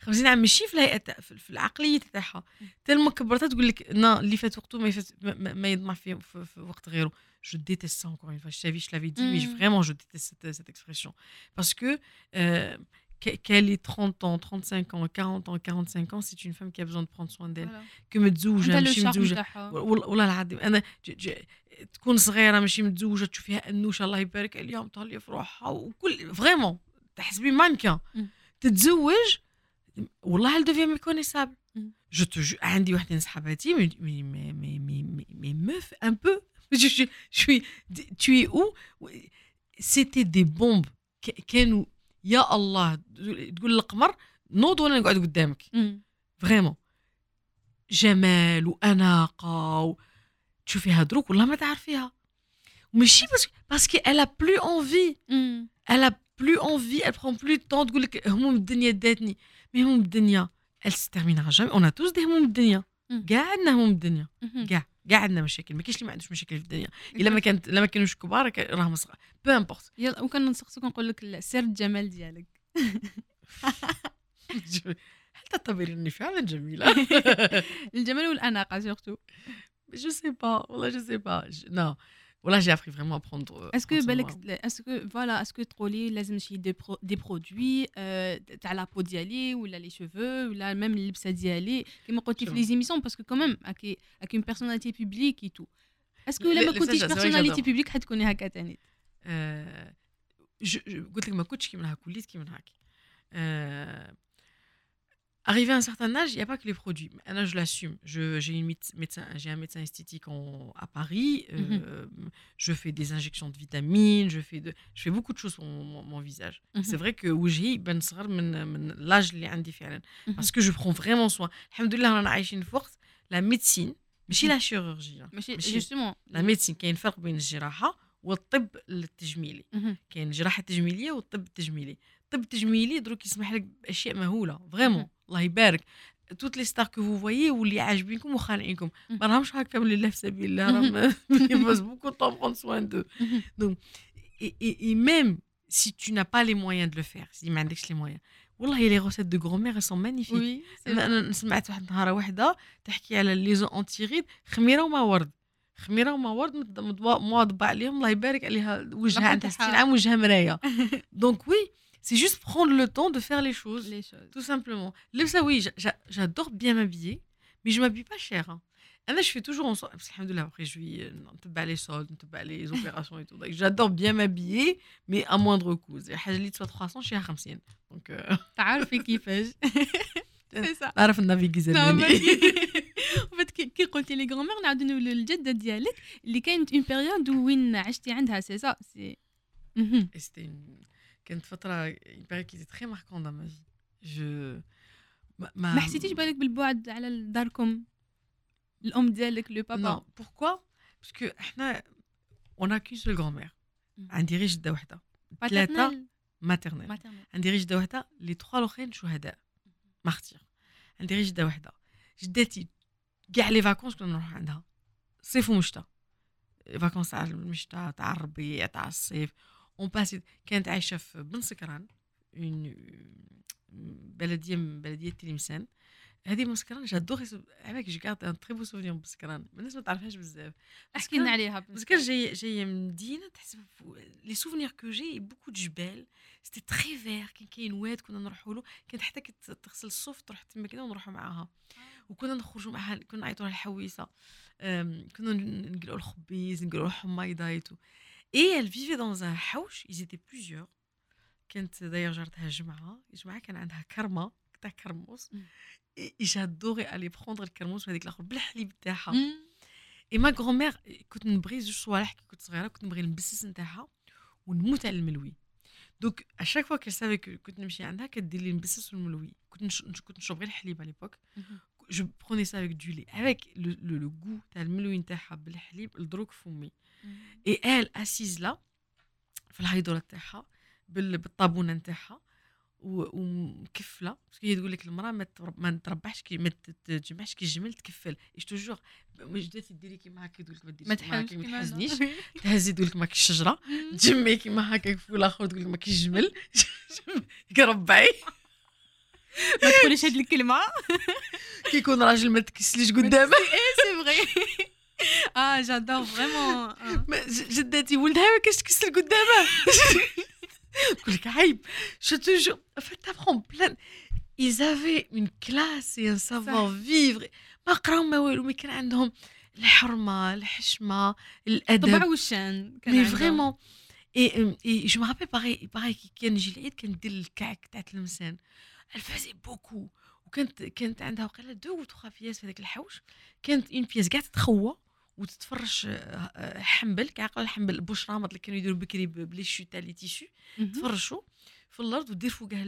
50 عام ماشي في الهيئه في العقلية تاعها تلما كبرتها تقول لك نا اللي فات وقته ما, يفات ما, ما يضمع في, في, في وقت غيره je déteste ça encore une fois. Je savais, je l'avais dit, mm. mais vraiment, je déteste cette, cette expression. Parce que euh, qu'elle ait 30 ans, 35 ans, 40 ans, 45 ans, c'est une femme qui a besoin de prendre soin d'elle. Que متزوجة ماشي متزوجة والله العظيم أنا تكون صغيرة ماشي متزوجة تشوفيها أنوشة الله يبارك عليها مطلية في روحها وكل فريمون تحسبي مانكان تتزوج والله elle devient méconnaissable. Je te jure, عندي واحدة من صحاباتي مي مي مي مي مي meuf un peu. Je, je, je suis tu es où؟ C'était des bombes. كانوا يا الله تقول القمر نوض وأنا نقعد قدامك. فريمون جمال وأناقة و... تشوفيها دروك والله ما تعرفيها. وماشي بس باسكو الا بلو انفي elle a plus envie elle prend plus temps تقول لك هموم الدنيا داتني mais هموم الدنيا elle se terminera jamais on a tous des هموم الدنيا كاع عندنا هموم الدنيا كاع كاع عندنا مشاكل ما كاينش اللي ما عندوش مشاكل في الدنيا الا ما كانت الا ما كانوش كبار راهم صغار peu importe يلا وكان نسقسوك نقول لك سر الجمال ديالك هل تعتبريني فعلا جميله الجمال والاناقه surtout je sais pas والله je sais pas نو voilà, j'ai appris vraiment à prendre. Est-ce que, est-ce voilà, est-ce que troller, des, des produits, euh, t'as la peau d'y aller, ou là les cheveux, ou là même l'ipsa d'y aller, qui me cotifent les émissions, parce que quand même, avec, une personnalité publique et tout. Est-ce que là, personnalité publique, tu connais à Katanit? Je, Arrivé à un certain âge, il n'y a pas que les produits. Là, je l'assume. J'ai un médecin esthétique en, à Paris. Euh, mm -hmm. Je fais des injections de vitamines. Je fais, de, je fais beaucoup de choses sur mon, mon, mon visage. Mm -hmm. C'est vrai que ben l'âge est Parce que je prends vraiment soin. Alhamdoulilah, on a une force. La médecine, ماشي لا شيروجي جوستومون لا ميديسين كاين فرق بين الجراحه والطب التجميلي كاين الجراحه التجميليه والطب التجميلي الطب التجميلي دروك يسمح لك باشياء مهوله فريمون الله يبارك توت لي ستار كو فو فويي واللي عاجبينكم وخانقينكم ما راهمش هكا لله في سبيل الله راهم passe beaucoup temps prendre soin de donc et même si tu n'as pas les moyens de le faire si ما عندكش les moyens والله les recettes de grand-mère sont magnifiques أنا سمعت واحد النهار وحده تحكي على les anti-rides خميره وما ورد خميره وما ورد مواظبه عليهم الله يبارك عليها وجهها عندها 60 عام وجهها مرايه دونك وي C'est juste prendre le temps de faire les choses. Les choses. Tout simplement. Le ça, oui, j'adore bien m'habiller, mais je m'habille pas cher. Hein. je fais toujours en sorte. Après, je vis, te bats les soldes, te bats les opérations et tout. J'adore bien m'habiller, mais à moindre coût. Si soit 300, je suis à 50. Donc. تعرفي كيفاش سي سا نعرف النافيغي زمان فات كي قلتي لي غرومير نعاودو نولوا للجده ديالك اللي كانت اون بيريود وين عشتي عندها سي سا سي سيتي كانت فترة يبان كي تري ماركون dans ma vie. Je ما, ما حسيتيش بالك بالبعد على داركم؟ الأم ديالك لو بابا؟ non pourquoi parce que إحنا on qu'une seule grand-mère عندي غير جدة وحدة. ثلاثة maternelle عندي غير جدة وحدة. les trois الأخرين شهداء. martyrs. عندي غير جدة وحدة. جداتي كاع les vacances كنا نروح عندها. صيف ومشتى vacances تاع المشتى تاع الربيع تاع الصيف. on passait كانت عايشة في بن سكران بلدية من بلدية تلمسان. هذه بن سكران j'adore avec je garde un très beau souvenir بن سكران. الناس ما تعرفهاش بزاف. احكي لنا عليها parce que جاية جاية من مدينة تحس les souvenirs que j'ai beaucoup جبال c'était très vert كان كاين واد كنا نروحوا له. كانت حتى تغسل الصوف تروح تما كده ونروحوا معاها. وكنا نخرجوا معاها كنا نعيطوا لها الحويسه كنا نقلعوا الخبيز نقلعوا الحميضه Et elle vivait dans un حوش, ils étaient plusieurs. كانت d'ailleurs جارتها جمعة جمعة كان عندها كرمة تاع كرموس et j'adorais aller prendre الكرموس وهذيك الآخر بالحليب تاعها et ma grand-mère كنت نبغي زوج صوالح كي كنت صغيره كنت نبغي نبسس نتاعها ونموت على الملوي donc à chaque fois qu'elle savait كنت نمشي عندها كدير لي المبسس والملوي كنت نش... كنت نشرب غير الحليب à l'époque je prenais ça avec du lait avec le le goût تاع الملوي نتاعها بالحليب الدروك فمي et elle assise là في الهيدوره تاعها بالطابونة نتاعها ومكفله parce que هي تقول لك المرأة ما ما تربحش كي ما تجمعش كي الجمل تكفل. إيش toujours جداتي ديري كيما هكا تقول لك ما ديريش ما تحزنيش ما تحزنيش. تهزي تقول لك ماك الشجره تجمعي كيما هكا في الآخر تقول لك ماك الجمل ربعي ما تقوليش هاد الكلمة. كي يكون راجل ما تكسليش قدامه. اي سي فغي آه جادور فريمون جداتي ولدها ما كاش تكسل قدامه تقول لك عيب جو تو جو فات تابخون بلان ils avaient une classe et un savoir vivre ما قراو ما والو مي كان عندهم الحرمه الحشمه الادب طبع والشان مي فريمون et et je me rappelle par par كي كان يجي العيد كندير الكعك تاع elle faisait beaucoup. وكانت كانت عندها وقيلا deux ou trois pièces في هذاك الحوش كانت une pièce كاع تتخوى وتتفرش حنبل كعقل الحنبل البشرامط اللي كانوا يديروا بكري ب les chutes تاع les tissus. تفرشوا في الأرض ودير فوقها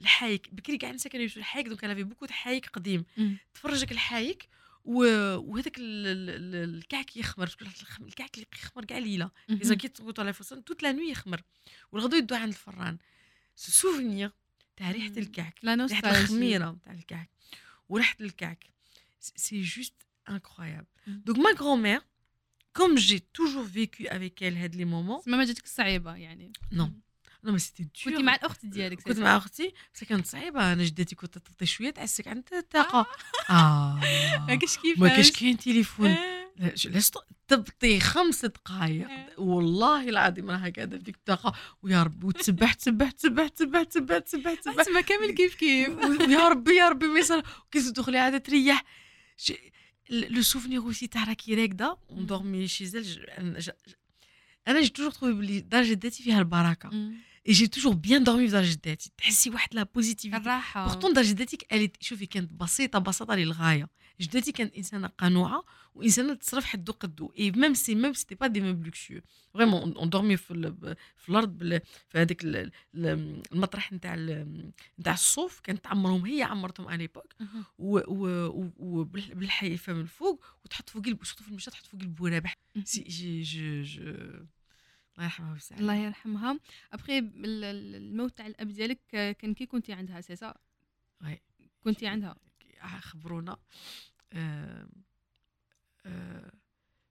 الحايك. بكري كاع الناس كانوا يمشوا الحايك donc أنا في beaucoup حايك قديم. تفرجك الحايك وهذاك الكعك يخمر الكعك اللي يخمر كاع ليله إذا كي تقوطوا على فصل toute la nuit يخمر. والغدو يدو عند الفران. souvenir تاع ريحة الكعك. ريحة الخميرة تاع الكعك. وريحة الكعك. c'est juste incroyable. Donc ma grand-mère, comme j'ai toujours vécu avec elle هاد les moments ما جاتك صعيبه يعني non non mais c'était dur كنتي مع الاخت ديالك كنت مع أختي بس كانت صعيبه أنا جدتي كنت تعطي شوية تعسك عند الطاقه آه ما كاش كيفاش ما كاش كاين تليفون لاش تبطي خمس دقائق والله العظيم راها قاعدة في ديك الطاقه ويا ربي وتسبح تسبح تسبح تسبح تسبح تسبح تسبح تسبح كامل كيف كيف يا ربي يا ربي ما يصير وكي تدخلي عاد تريح le souvenir aussi Taraki on mm. dormait chez elle. J'ai toujours trouvé dans Jeddet, il y le baraka. Mm. Et j'ai toujours bien dormi dans Jeddet. C'est la positivité. Pourtant, dans Jeddet, elle est chauve et qu'elle est basse et ta basse à l'île. جدتي كانت انسانه قنوعة وانسانه تصرف حدو قدو اي ميم سي ميم سيتي با دي ميم لوكسيو فريمون اون دورمي في, في الأرض في هذاك المطرح نتاع نتاع الصوف كانت تعمرهم. هي عمرتهم على ليبوك وبالحيفه من الفوق وتحط فوق سورتو في المشات تحط فوق البورابح سي جي جي جي الله يرحمها ويسعدها الله يرحمها. ابخي الموت تاع الأب ديالك كان كي كنتي عندها c'est كنتي عندها. خبرونا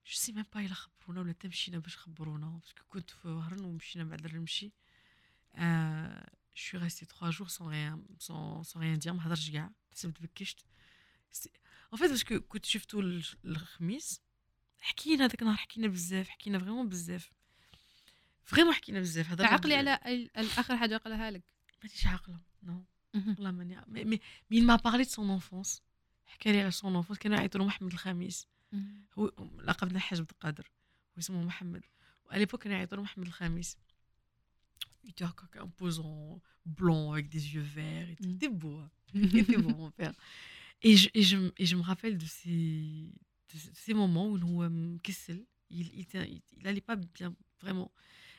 je sais même pas الا خبرونا ولا تمشينا باش خبرونا parce que كنت في وهران ومشينا بعد الرمشي je suis restée 3 jours sans rien sans sans rien dire ما هضرش كاع حسبت بكشت. en fait parce que كنت شفتو الخميس حكينا هذاك النهار حكينا بزاف حكينا vraiment بزاف. vraiment حكينا بزاف هذا عقلي على اخر حاجة قالها لك. مانيش عاقلة نو والله ماني مي مين ما بارلي دو سون انفونس حكى لي على سون انفونس كانوا يعيطوا له محمد الخميس هو لقبنا الحاج عبد القادر واسمه محمد واليبوك كانوا يعيطوا له محمد الخميس Il était imposant, blanc, avec des yeux verts. Il était beau. Il était beau, mon père. Et je, et, je, et je me rappelle de ces, de ces moments où nous, Kessel, il, il, il, il allait pas bien, vraiment.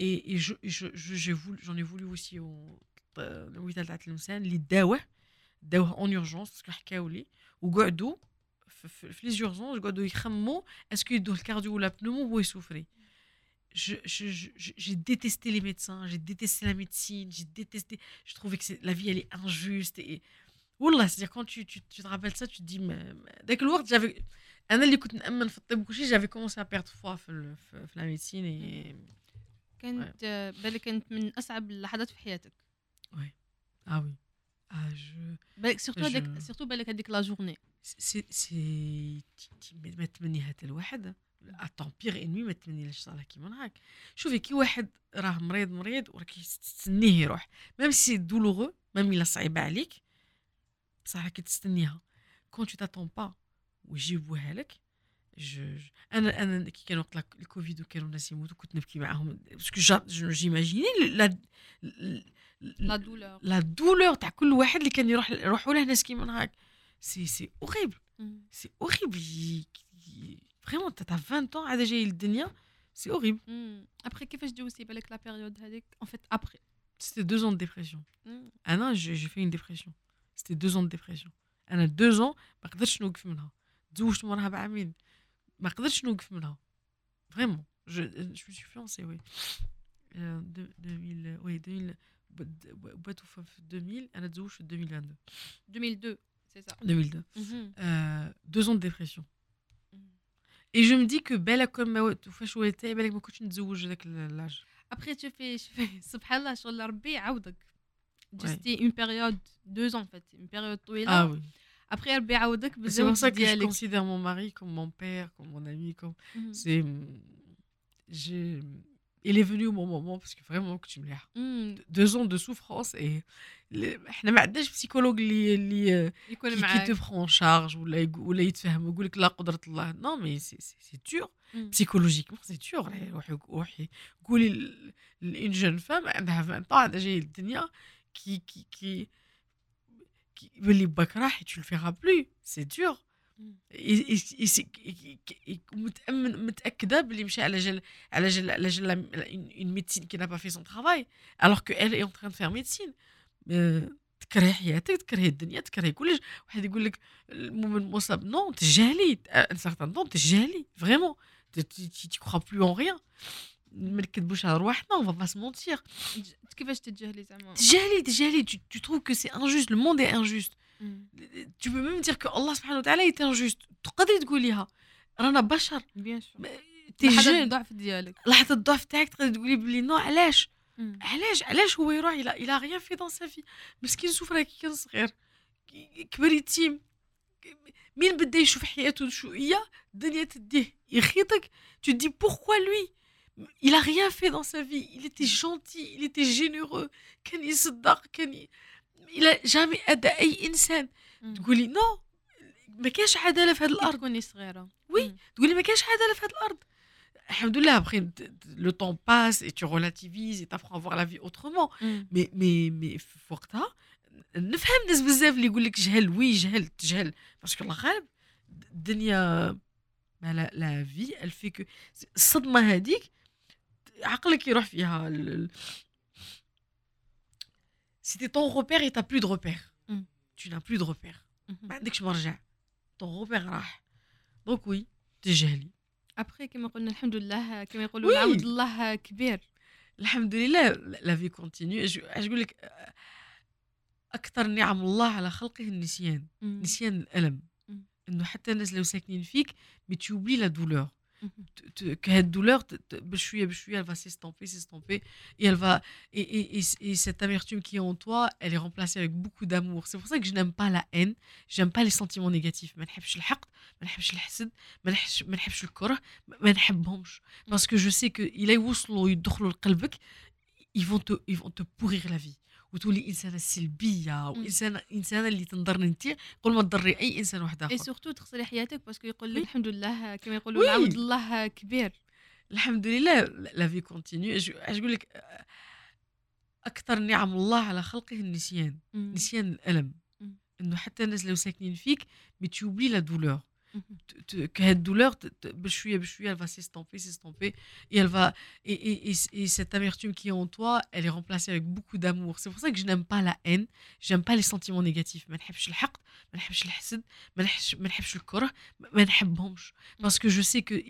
et j'ai voulu j'en ai voulu aussi à l'hôpital تاع التلمسان اللي داوه داوه en urgence parce que حكاو لي وقعدوا في les urgences قعدوا يخموا est-ce que يدوه ال cardio ولا pneumo وهو ي souffri j'ai détesté les médecins, j'ai détesté la médecine, j'ai détesté. Je trouvais que la vie elle est injuste. Et والله c'est-à-dire quand tu, tu, tu te rappelles ça, tu te dis mais ذاك الوقت j'avais أنا اللي كنت نامن في الطب وكل شيء j'avais commencé à perdre foi في في, médecine et كانت بالك كانت من أصعب اللحظات في حياتك. وي آه وي آه جو بالك surtout هذاك سورتو بالك هذيك la journée c'est c'est ما تمنيها حتى الواحد à ton pire ennemi ما تمنيلهاش صالح كيما هاك شوفي كي واحد راه مريض مريض وراكي تستنيه يروح. même si douloureux même الا صعيبه عليك بصح راكي تستنيها. quand tu t'attends pas ويجيبوها لك. je أنا أنا كي كان وقت الكوفيد وكانوا الناس يموتوا كنت نبكي معاهم. parce que j'imaginais la la douleur la douleur تاع كل واحد اللي كان يروح يروحوا له ناس كيما هاك c'est c'est horrible c'est horrible vraiment تاع 20 طون عاد جاي للدنيا c'est horrible après كيفاش دوزتي بالك la période هذيك en fait après c'était deux ans de dépression أنا j'ai fait une dépression c'était deux ans de dépression أنا deux ans ما قدرتش نوقف منها تزوجت موراها بعامين ما قدرتش نوقف منها vraiment je je suis fiancée oui 2000 oui 2000 با توفى في 2000 أنا تزوجت في 2022 2002 c'est ça 2002 deux ans de dépression et je me dis que بالك كون ما توفاش والدتي بالك ما كنتش نتزوج هذاك l'âge ابخي شوفي شوفي سبحان الله شغل ربي يعاودك جستي اون بيريود دو زون فات اون بيريود طويله آه وي Après, elle a C'est pour ça que je considère mon mari comme mon père, comme mon ami. Comme... Mm. C'est. J'ai il est venu au bon moment parce que vraiment que tu me l'as deux ans de souffrance et احنا ما عندناش psychologue اللي اللي qui te prend en charge ولا ولا يتفهم ويقول لك لا قدره الله non mais c'est c'est dur psychologiquement c'est dur روحي روحي قولي une jeune femme عندها 20 ans عندها جاي للدنيا qui qui qui qui اللي باك راح tu le feras plus c'est dur. متامن متاكده باللي مشى على جال على جال على جال un médecin qui a pas fait son travail alors que elle est en train de faire médecine تكرهي حياتك تكرهي الدنيا تكرهي كلش واحد يقول لك المؤمن مصاب non تجاهلي un certain non تجاهلي vraiment tu crois plus en rien ما نكذبوش على رواحنا on va pas mentir كيفاش تجاهلي زعما تجاهلي تجاهلي tu trouves que c'est injuste le monde est injuste tu peux même dire que Allah subhanahu wa ta'ala est injuste. تقدري تقوليها رانا بشر bien sûr t'es لحظه جون الضعف ديالك لحظه الضعف تاعك تقدري تقولي بلي non علاش علاش علاش هو يروح il a il a rien fait dans sa vie مسكين souffra كي كان صغير كبر يتيم مين بدا يشوف حياته شوية الدنيا تديه يخيطك tu dis pourquoi lui il a rien fait dans sa vie. Il était gentil il était généreux. كان يصدق كان ي... il a jamais أذى اي انسان تقولي non ما كاينش عداله في هذه الأرض تكوني صغيره oui تقولي ما كاينش عداله في هذه الأرض الحمد لله après le temps passe et tu relativises et t'apprends à voir la vie autrement. Mais mais mais في وقتها نفهم ناس بزاف اللي يقول لك جهل oui جهل تجهل parce que الله غالب الدنيا mais la, la vie ال vie que الصدمه هذيك عقلك يروح فيها si c'est ton repère et t'as plus de repère Mm. tu n'as plus de repère Mhm. ما عندكش مرجع ton repère راح donc oui تجهلي كما قلنا الحمد لله كما يقولوا oui. العود الله كبير الحمد لله لا في كونتينيو اش أقول لك أكثر نعم الله على خلقه النسيان. نسيان الالم مم. انه حتى الناس لو ساكنين فيك مي توبلي لا دولور Mmh. cette douleur, ben, je suis, ben, je suis, elle va s'estomper, s'estomper, et elle va, et, et, et, et, cette amertume qui est en toi, elle est remplacée avec beaucoup d'amour. C'est pour ça que je n'aime pas la haine, j'aime pas les sentiments négatifs. Parce que je sais que ils vont te pourrir la vie. وتولي إنسانة سلبية وانسانه إنسانة اللي تنضرني انت قبل ما تضري أي إنسان واحد إي آخر surtout تخسري حياتك parce que يقول لك. الحمد لله كما يقولوا. العود الله كبير الحمد لله la vie continue أش أقول لك أكثر نعم الله على خلقه النسيان. نسيان الألم. إنه حتى الناس لو ساكنين فيك mais t'oublies la douleur Mmh. cette douleur, elle va s'estomper, s'estomper, et elle va et, et, et, cette amertume qui est en toi, elle est remplacée avec beaucoup d'amour. C'est pour ça que je n'aime pas la haine, j'aime pas les sentiments négatifs. Parce que je sais que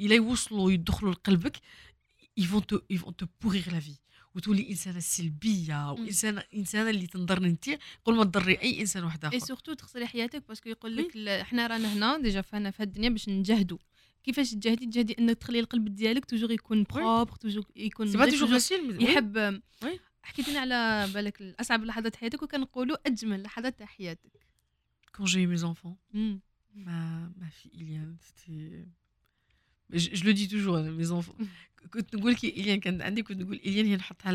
ils vont te pourrir la vie. وتولي إنسانة سلبية وإنسانة إنسانة اللي تنضرني انت قبل ما تضري أي إنسان واحد اي آخر. surtout تخسري حياتك parce que يقول لك لا، إحنا رانا هنا déjà فانا في هاد الدنيا باش نجاهدوا كيفاش تجاهدي؟ تجاهدي إنك تخلي القلب ديالك toujours يكون propre toujours يكون toujours يحب. حكيت لنا على بالك الأصعب لحظات حياتك وكنقولوا أجمل لحظات تاع حياتك. Quand j'ai eu mes enfants. مم. ma, ma fille Iliane, c'était. je, le dis toujours mes enfants كنت نقول كي إليان كان عندي كنت نقول إليان هي نحطها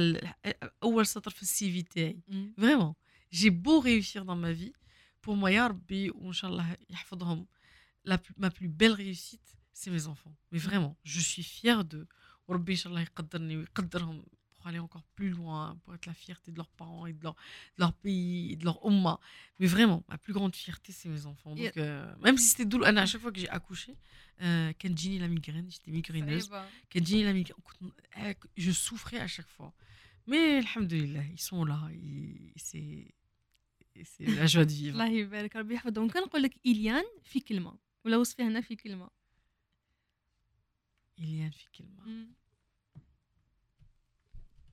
أول سطر في السي في تاعي فريمون جي بو réussir dans ma vie pour moi يا ربي وإن شاء الله يحفظهم la, ma plus belle réussite c'est mes enfants mais vraiment je suis fière de وربي إن شاء الله يقدرني ويقدرهم pour aller encore plus loin, pour être la fierté de leurs parents et de leur, de leur pays, et de leur umma. Mais vraiment, ma plus grande fierté, c'est mes enfants. Donc, yeah. euh, même si c'était douloureux, à chaque fois que j'ai accouché, euh, quand Ginny la migraine, j'étais migraineuse. Quand Ginny la migraine, je souffrais à chaque fois. Mais, alhamdoulilah, ils sont là. C'est c'est la joie de vivre. الله يبارك ربي يحفظهم كنقول لك إليان في كلمة ولا وصفي هنا في كلمة إليان في كلمة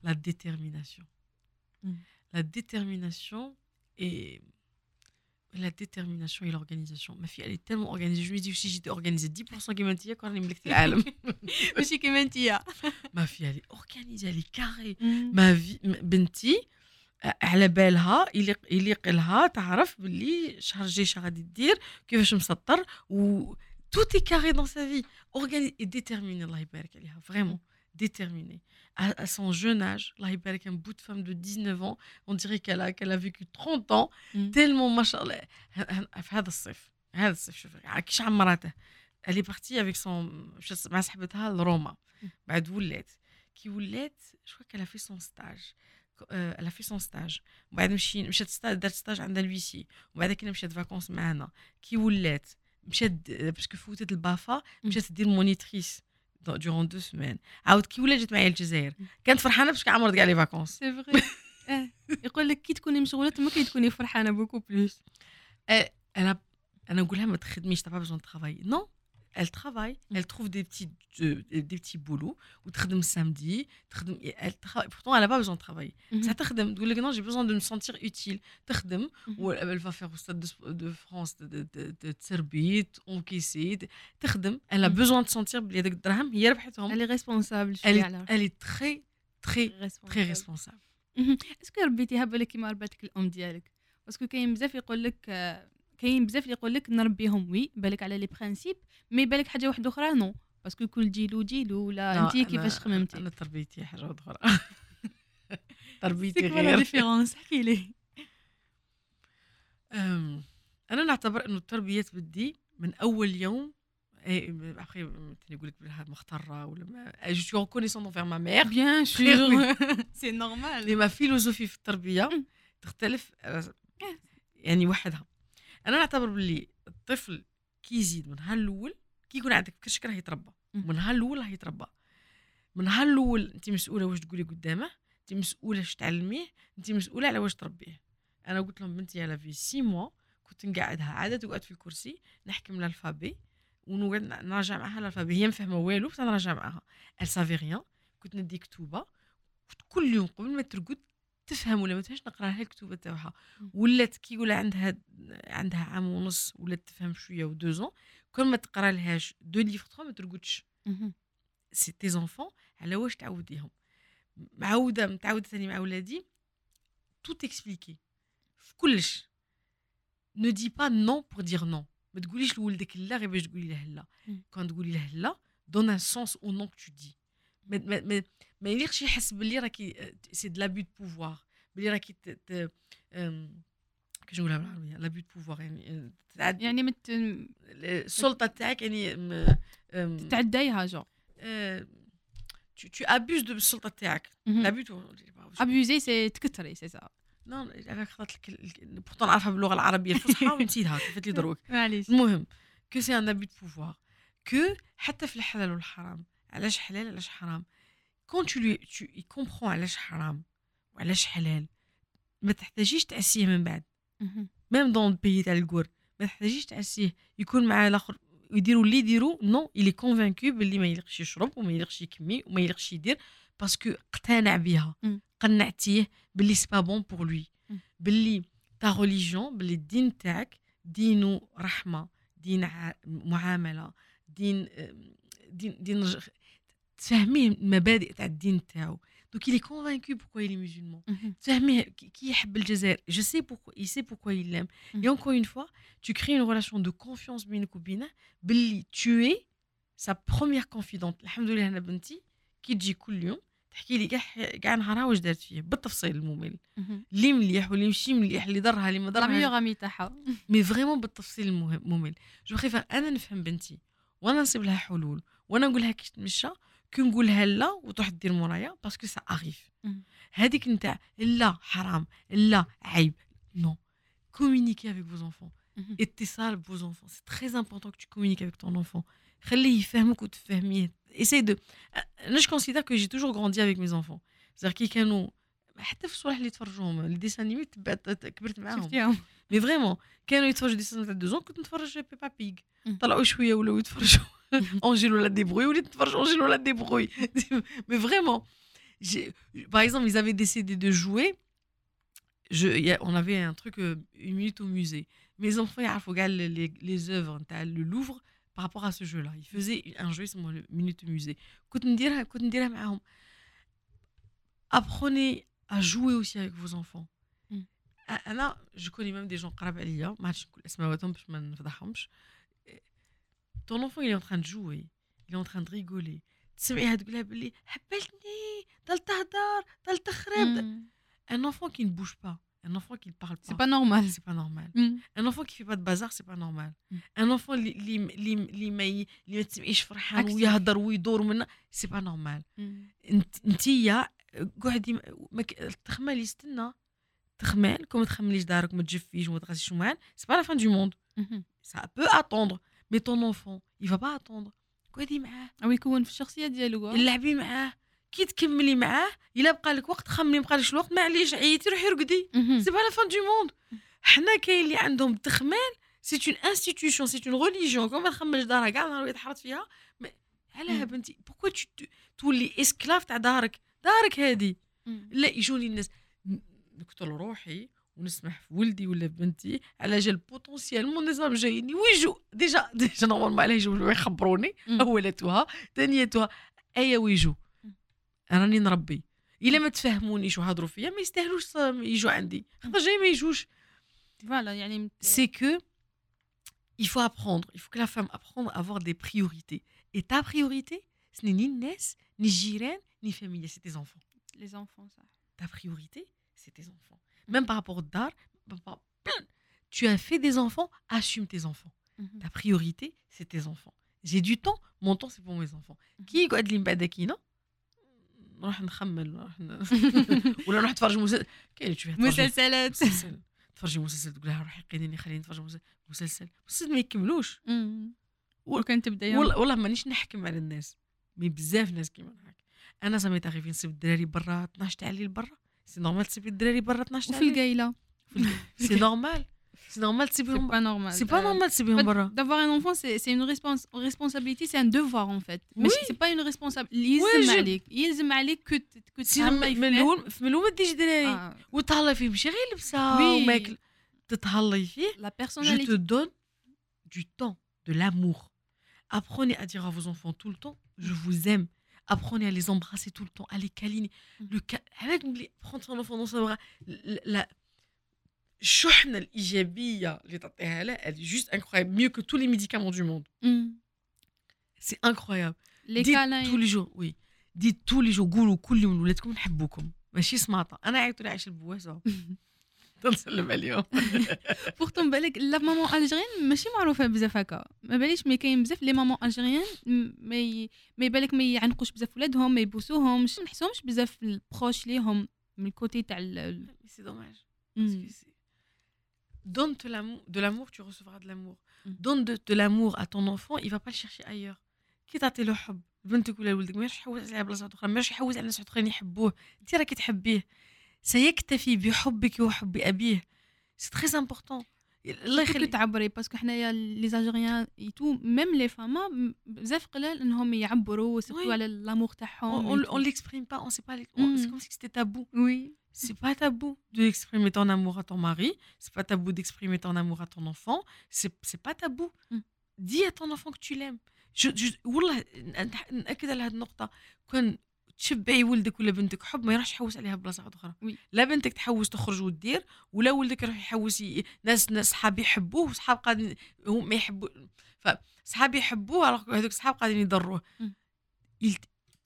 la détermination. Mm. La détermination et la détermination et l'organisation. Ma fille, elle est tellement organisée. Je lui dis si j'étais organisée 10% qui m'intient quand elle me Aussi qui Ma fille, elle est organisée, elle est carrée. Mm. Ma vie, بنتي على بالها يليق يليق لها تعرف باللي شهر جاي شهر غادي دير كيفاش مسطر و tout est carré dans sa vie organisé et déterminé الله يبارك عليها vraiment déterminée à, son jeune âge, là, il paraît qu'un bout de femme de 19 ans, on dirait qu'elle a, qu'elle a vécu 30 ans, mm. tellement, machallah, elle est partie avec son مع صاحبتها لروما بعد ولات كي ولات je crois qu'elle a fait son stage euh, elle a fait son stage وبعد مشي مشات ستاج دارت ستاج عند الويسي وبعد كنا مشات فاكونس معانا كي ولات مشات باسكو فوتت البافا مشات دير مونيتريس durant deux semaines. عاود كي ولات جات معايا الجزائر كانت فرحانة باش عمرت كاع les vacances c'est vrai يقول لك كي تكوني مشغولة تما كي تكوني فرحانه beaucoup plus أنا أنا نقول لها ما تخدميش t'as pas besoin travaille non elle travaille, mm. elle trouve des petits, euh, des petits boulots, ou le samedi, elle travaille. Pourtant, elle n'a pas besoin de travailler. Mm -hmm. Ça non, j'ai besoin de me sentir utile. Mm -hmm. Ou elle va faire au stade de, de France, de, de, de Tserbit, encaisser. Elle a mm. besoin de sentir Elle est responsable. Elle est, elle est très, très, responsable. très responsable. Est-ce que ربيتيها بالك كيما رباتك الام ديالك باسكو كاين بزاف يقول لك كاين بزاف اللي يقول لك نربيهم oui بالك على les principes mais بالك حاجة واحدة أخرى non. parce que كل جيل وجيل ولا انت كيفاش خممتي؟ أنا تربيتي حاجة أخرى. تربيتي غير. différence احكي لي. أنا نعتبر إنه التربيه تبدي من أول يوم ابخي نقول لك بلها مختاره ولا ما je suis reconnaissante envers ma mère bien sûr c'est normal mais ma philosophie في التربيه تختلف يعني وحدها. أنا نعتبر باللي الطفل كي يزيد من نهار الأول كي يكون عندك كرش راه يتربى من نهار الأول راه يتربى من نهار الأول انت مسؤولة واش تقولي قدامه انت مسؤولة واش تعلميه انت مسؤولة على واش تربيه. أنا قلت لهم بنتي على في six mois كنت نقعدها عادة تقعد في الكرسي نحكم ال alphabet ونقعد نراجع معاها ال alphabet. هي مفهمه والو بس نراجع معاها. elle savait rien كنت ندي كتوبة. كل يوم قبل ما ترقد تفهم ولا ما تفهمش نقرأ لها الكتوبه تاعها ولات كي يقول عندها عندها عام ونص ولات تفهم شوية و زون كل ما تقرأ لهاش deux livres trois ما ترقدش. c'est tes enfants على واش تعوديهم معوده متعوده ثاني مع ولادي. tout expliquer في كلش. ne dis pas non pour dire non ما تقوليش لولدك لا غير باش تقولي له لا. كون تقولي له لا dans un sens أو non que tu dis mais ما ما يليقش يحس باللي راكي c'est de l'abus de pouvoir باللي راكي كيفاش نقولها بالعربيه l'abus de pouvoir يعني يعني مت... السلطه تاعك يعني تتعديها je tu, abuses de السلطه تاعك l'abus abuser c'est تكثري c'est ça non أنا خطات لك pourtant نعرفها باللغة العربيه الفصحى ونسيتها كيف لي دروك معليش المهم que c'est un abus de pouvoir que حتى في الحلال والحرام علاش حلال علاش حرام. quand tu lui tu il comprend علاش حرام وعلاش حلال ما تحتاجيش تأسيه من بعد. même dans البيي تاع الكور ما تحتاجيش تأسيه. يكون معاه الآخر يديروا اللي يديروا non il est convaincu باللي ما يليقش يشرب وما يليقش يكمي وما يليقش يدير parce que اقتنع بها قنعتيه باللي c'est pas bon pour lui باللي ta religion باللي الدين تاعك دينو رحمة دين معاملة دين دين دين تفهميه المبادئ تاع الدين تاعو. Il est convaincu pourquoi il est musulman. تفهميه كي يحب الجزائر. Je sais pourquoi il sait pourquoi il l'aime. Et encore une fois tu crées une relation de confiance بينك وبينه باللي tu es sa première confidente. الحمد لله أنا بنتي كي تجي كل يوم تحكي لي كاع كاع نهارها واش دارت فيه بالتفصيل الممل. اللي مليح واللي مشي مليح اللي ضرها اللي ما لا ميور ضرها تاعها. mais vraiment بالتفصيل الممل je préfère أنا نفهم بنتي وأنا نصيب لها حلول وأنا نقول لها كيفاش تمشى كي نقولها لا وتروح دير مورايا parce que ça arrive مم. هذيك نتاع لا حرام لا عيب non communiquer avec vos enfants. اتصال vos enfants. C'est très important que tu communiques avec ton enfant. خليه يفهمك وتفهميه. Essaye de أنا je considère que j'ai toujours grandi avec mes enfants. C'est-à-dire كي كانوا حتى في الصوالح اللي تفرجوهم les dessins animés تبعت كبرت معاهم. mais vraiment كانوا يتفرجوا dessins تاع deux ans كنت نتفرج Peppa Pig. طلعوا شوية ولاو يتفرجوا. Angelo la débrouille وليت نتفرج Angelo la débrouille mais vraiment par exemple ils avaient décidé de jouer je, y a- on avait un truc euh, une minute au musée mes enfants يعرفوا كاع les, les, les œuvres نتاع le Louvre par rapport à ce jeu là ils faisaient un jeu اسمه le minute au musée كنت نديرها كنت نديرها معاهم apprenez à jouer aussi avec vos enfants Mm. أ- أنا جو كوني ميم دي ton enfant il est en train de jouer il est en train de rigoler تسمعيها تقولها باللي حبلتني ضل تهدر ضل تخرب un enfant qui ne bouge pas un enfant qui ne parle pas c'est pas normal c'est pas normal un enfant qui fait pas de bazar c'est pas normal Mm. un enfant اللي اللي اللي ما اللي ما تسمعيش فرحان. ويهدر ويدور من c'est pas normal انت انتيا قعدي ما التخمال يستنى تخمال كون ما تخمليش دارك وما تجفيش وما تغسليش ومان c'est pas la fin du monde ça peut attendre ton enfant il va pas attendre. قعدي معاه أو يكون في الشخصيه ديالو. لعبي معاه كي تكملي معاه الا بقى لك وقت خمي بقى لكش الوقت معليش عييتي روحي رقدي. c'est pas la fin du monde حنا كاين اللي عندهم التخمال c'est une institution c'est une religion كون ما تخملش دارها كاع نهار يتحرط فيها ما- علاه. بنتي pourquoi تولي esclave تاع دارك دارك هادي. لا يجوني الناس نقتل روحي ونسمح في ولدي ولا بنتي على جال potentiellement الناس راهم جايين ويجوا déjà déjà normalement علاه يجوا يخبروني. مم. أولتها. ثانيتها أيا ويجوا مم. راني نربي. إلا ما تفهمونيش وهضروا فيا ما يستاهلوش ص- يجوا عندي. خاطر جاي ما يجوش. فوالا يعني c'est que il faut apprendre. Il faut que la femme apprendre à avoir des priorités. Et ta priorité ce n'est ni Ness ni Jiren ni famille. C'est tes enfants. لي زونفون صح ta priorité, c'est tes enfants. Même par rapport au dar, par rapport- tu as fait des enfants, assume tes enfants. مهم. Ta priorité, c'est tes enfants. J'ai du temps, mon temps, c'est pour mes enfants. كي يقعد لي من بعد كينا نروح نخمل نروح ن- ولا نروح نتفرج مسلسل كاين اللي تشوفيه تفرج مسلسلات مسلسل تفرجي مسلسل تقول لها روحي قيديني خليني نتفرج مسلسل مسلسل مسلسل ما يكملوش مم. وكان تبدا يوم والله والله مانيش نحكم على الناس mais بزاف ناس كيما هكا أنا ça me terrifie نسيب الدراري برا 12 تاع الليل برا سي نورمال تسيبي الدراري برا 12 تاع وفي الليل القايله سي نورمال سي نورمال سي تسيبيهم با نورمال سي با نورمال تسيبيهم برا D'avoir un enfant, c'est c'est une respons- responsabilité, c'est un devoir en fait. Mais Oui. c'est pas une responsabilité. يلزم Ouais, je- عليك يلزم عليك que ت- que سينو تهلا من يفهم. الاول من الاول ما ديش دراري آه. وتهلاي فيه ماشي غير لبسه Oui. وماكل تتهلاي فيه La je te personnalité. donne du temps de l'amour apprenez à dire à vos enfants tout le temps je vous aime apprenez à les embrasser tout le temps à les câliner Mm. le ca- avec les- prendre son enfant dans ses bras la الشحنة الإيجابية اللي تعطيها له elle est juste incroyable mieux que tous les médicaments du monde Mm. c'est incroyable Les dites câlins. tous les jours oui dites tous les jours قولوا كل يوم لولادكم نحبوكم ماشي سماطة أنا عيطوا لي عايشة البواسة تنسلم عليهم Pourtant بالك لا مامون الجيريان ماشي معروفة بزاف هكا. ما باليش مي كاين بزاف لي مامون الجيريان ما ي... ما يبالك ما يعنقوش بزاف ولادهم ما يبوسوهمش ما نحسهمش بزاف ال proches ليهم من ال côté تاع Mais que c'est- Donne de l'amour, de l'amour, tu recevras de l'amour. Mm. Donne de, de l'amour à ton enfant, il va pas le chercher ailleurs. كي تعطي له حب بنتك ولا ولدك ما يحوس على بلاصات أخرى ما يحوس على ناس أخرين يحبوه. انت راكي تحبيه. سيكتفي بحبك وحب ابيه سي تري امبورطون الله كيف يخلي تعبري باسكو حنايا لي زالجيريان ايتو ميم لي فاما بزاف قلال انهم يعبروا سيرتو Oui. على لامور تاعهم on, on, on l'exprime pas on sait pas l'ex- on- c'est Mm. comme si c'était tabou وي c'est pas tabou d'exprimer ton amour à ton mari c'est pas tabou d'exprimer ton amour à ton enfant c'est c'est pas tabou Mm. dis à ton enfant que tu l'aimes je, je والله نح- ناكد على هذه النقطه كان تشبعي ولدك ولا بنتك حب ما يروحش يحوس عليها بلاصة واحدة أخرى oui. لا بنتك تحوس تخرج وتدير ولا ولدك يروح يحوس ي... ناس ناس صحاب يحبوه وصحاب قاعدين هم ما يحبوا فصحاب يحبوه هذوك صحاب قاعدين يضروه. Il...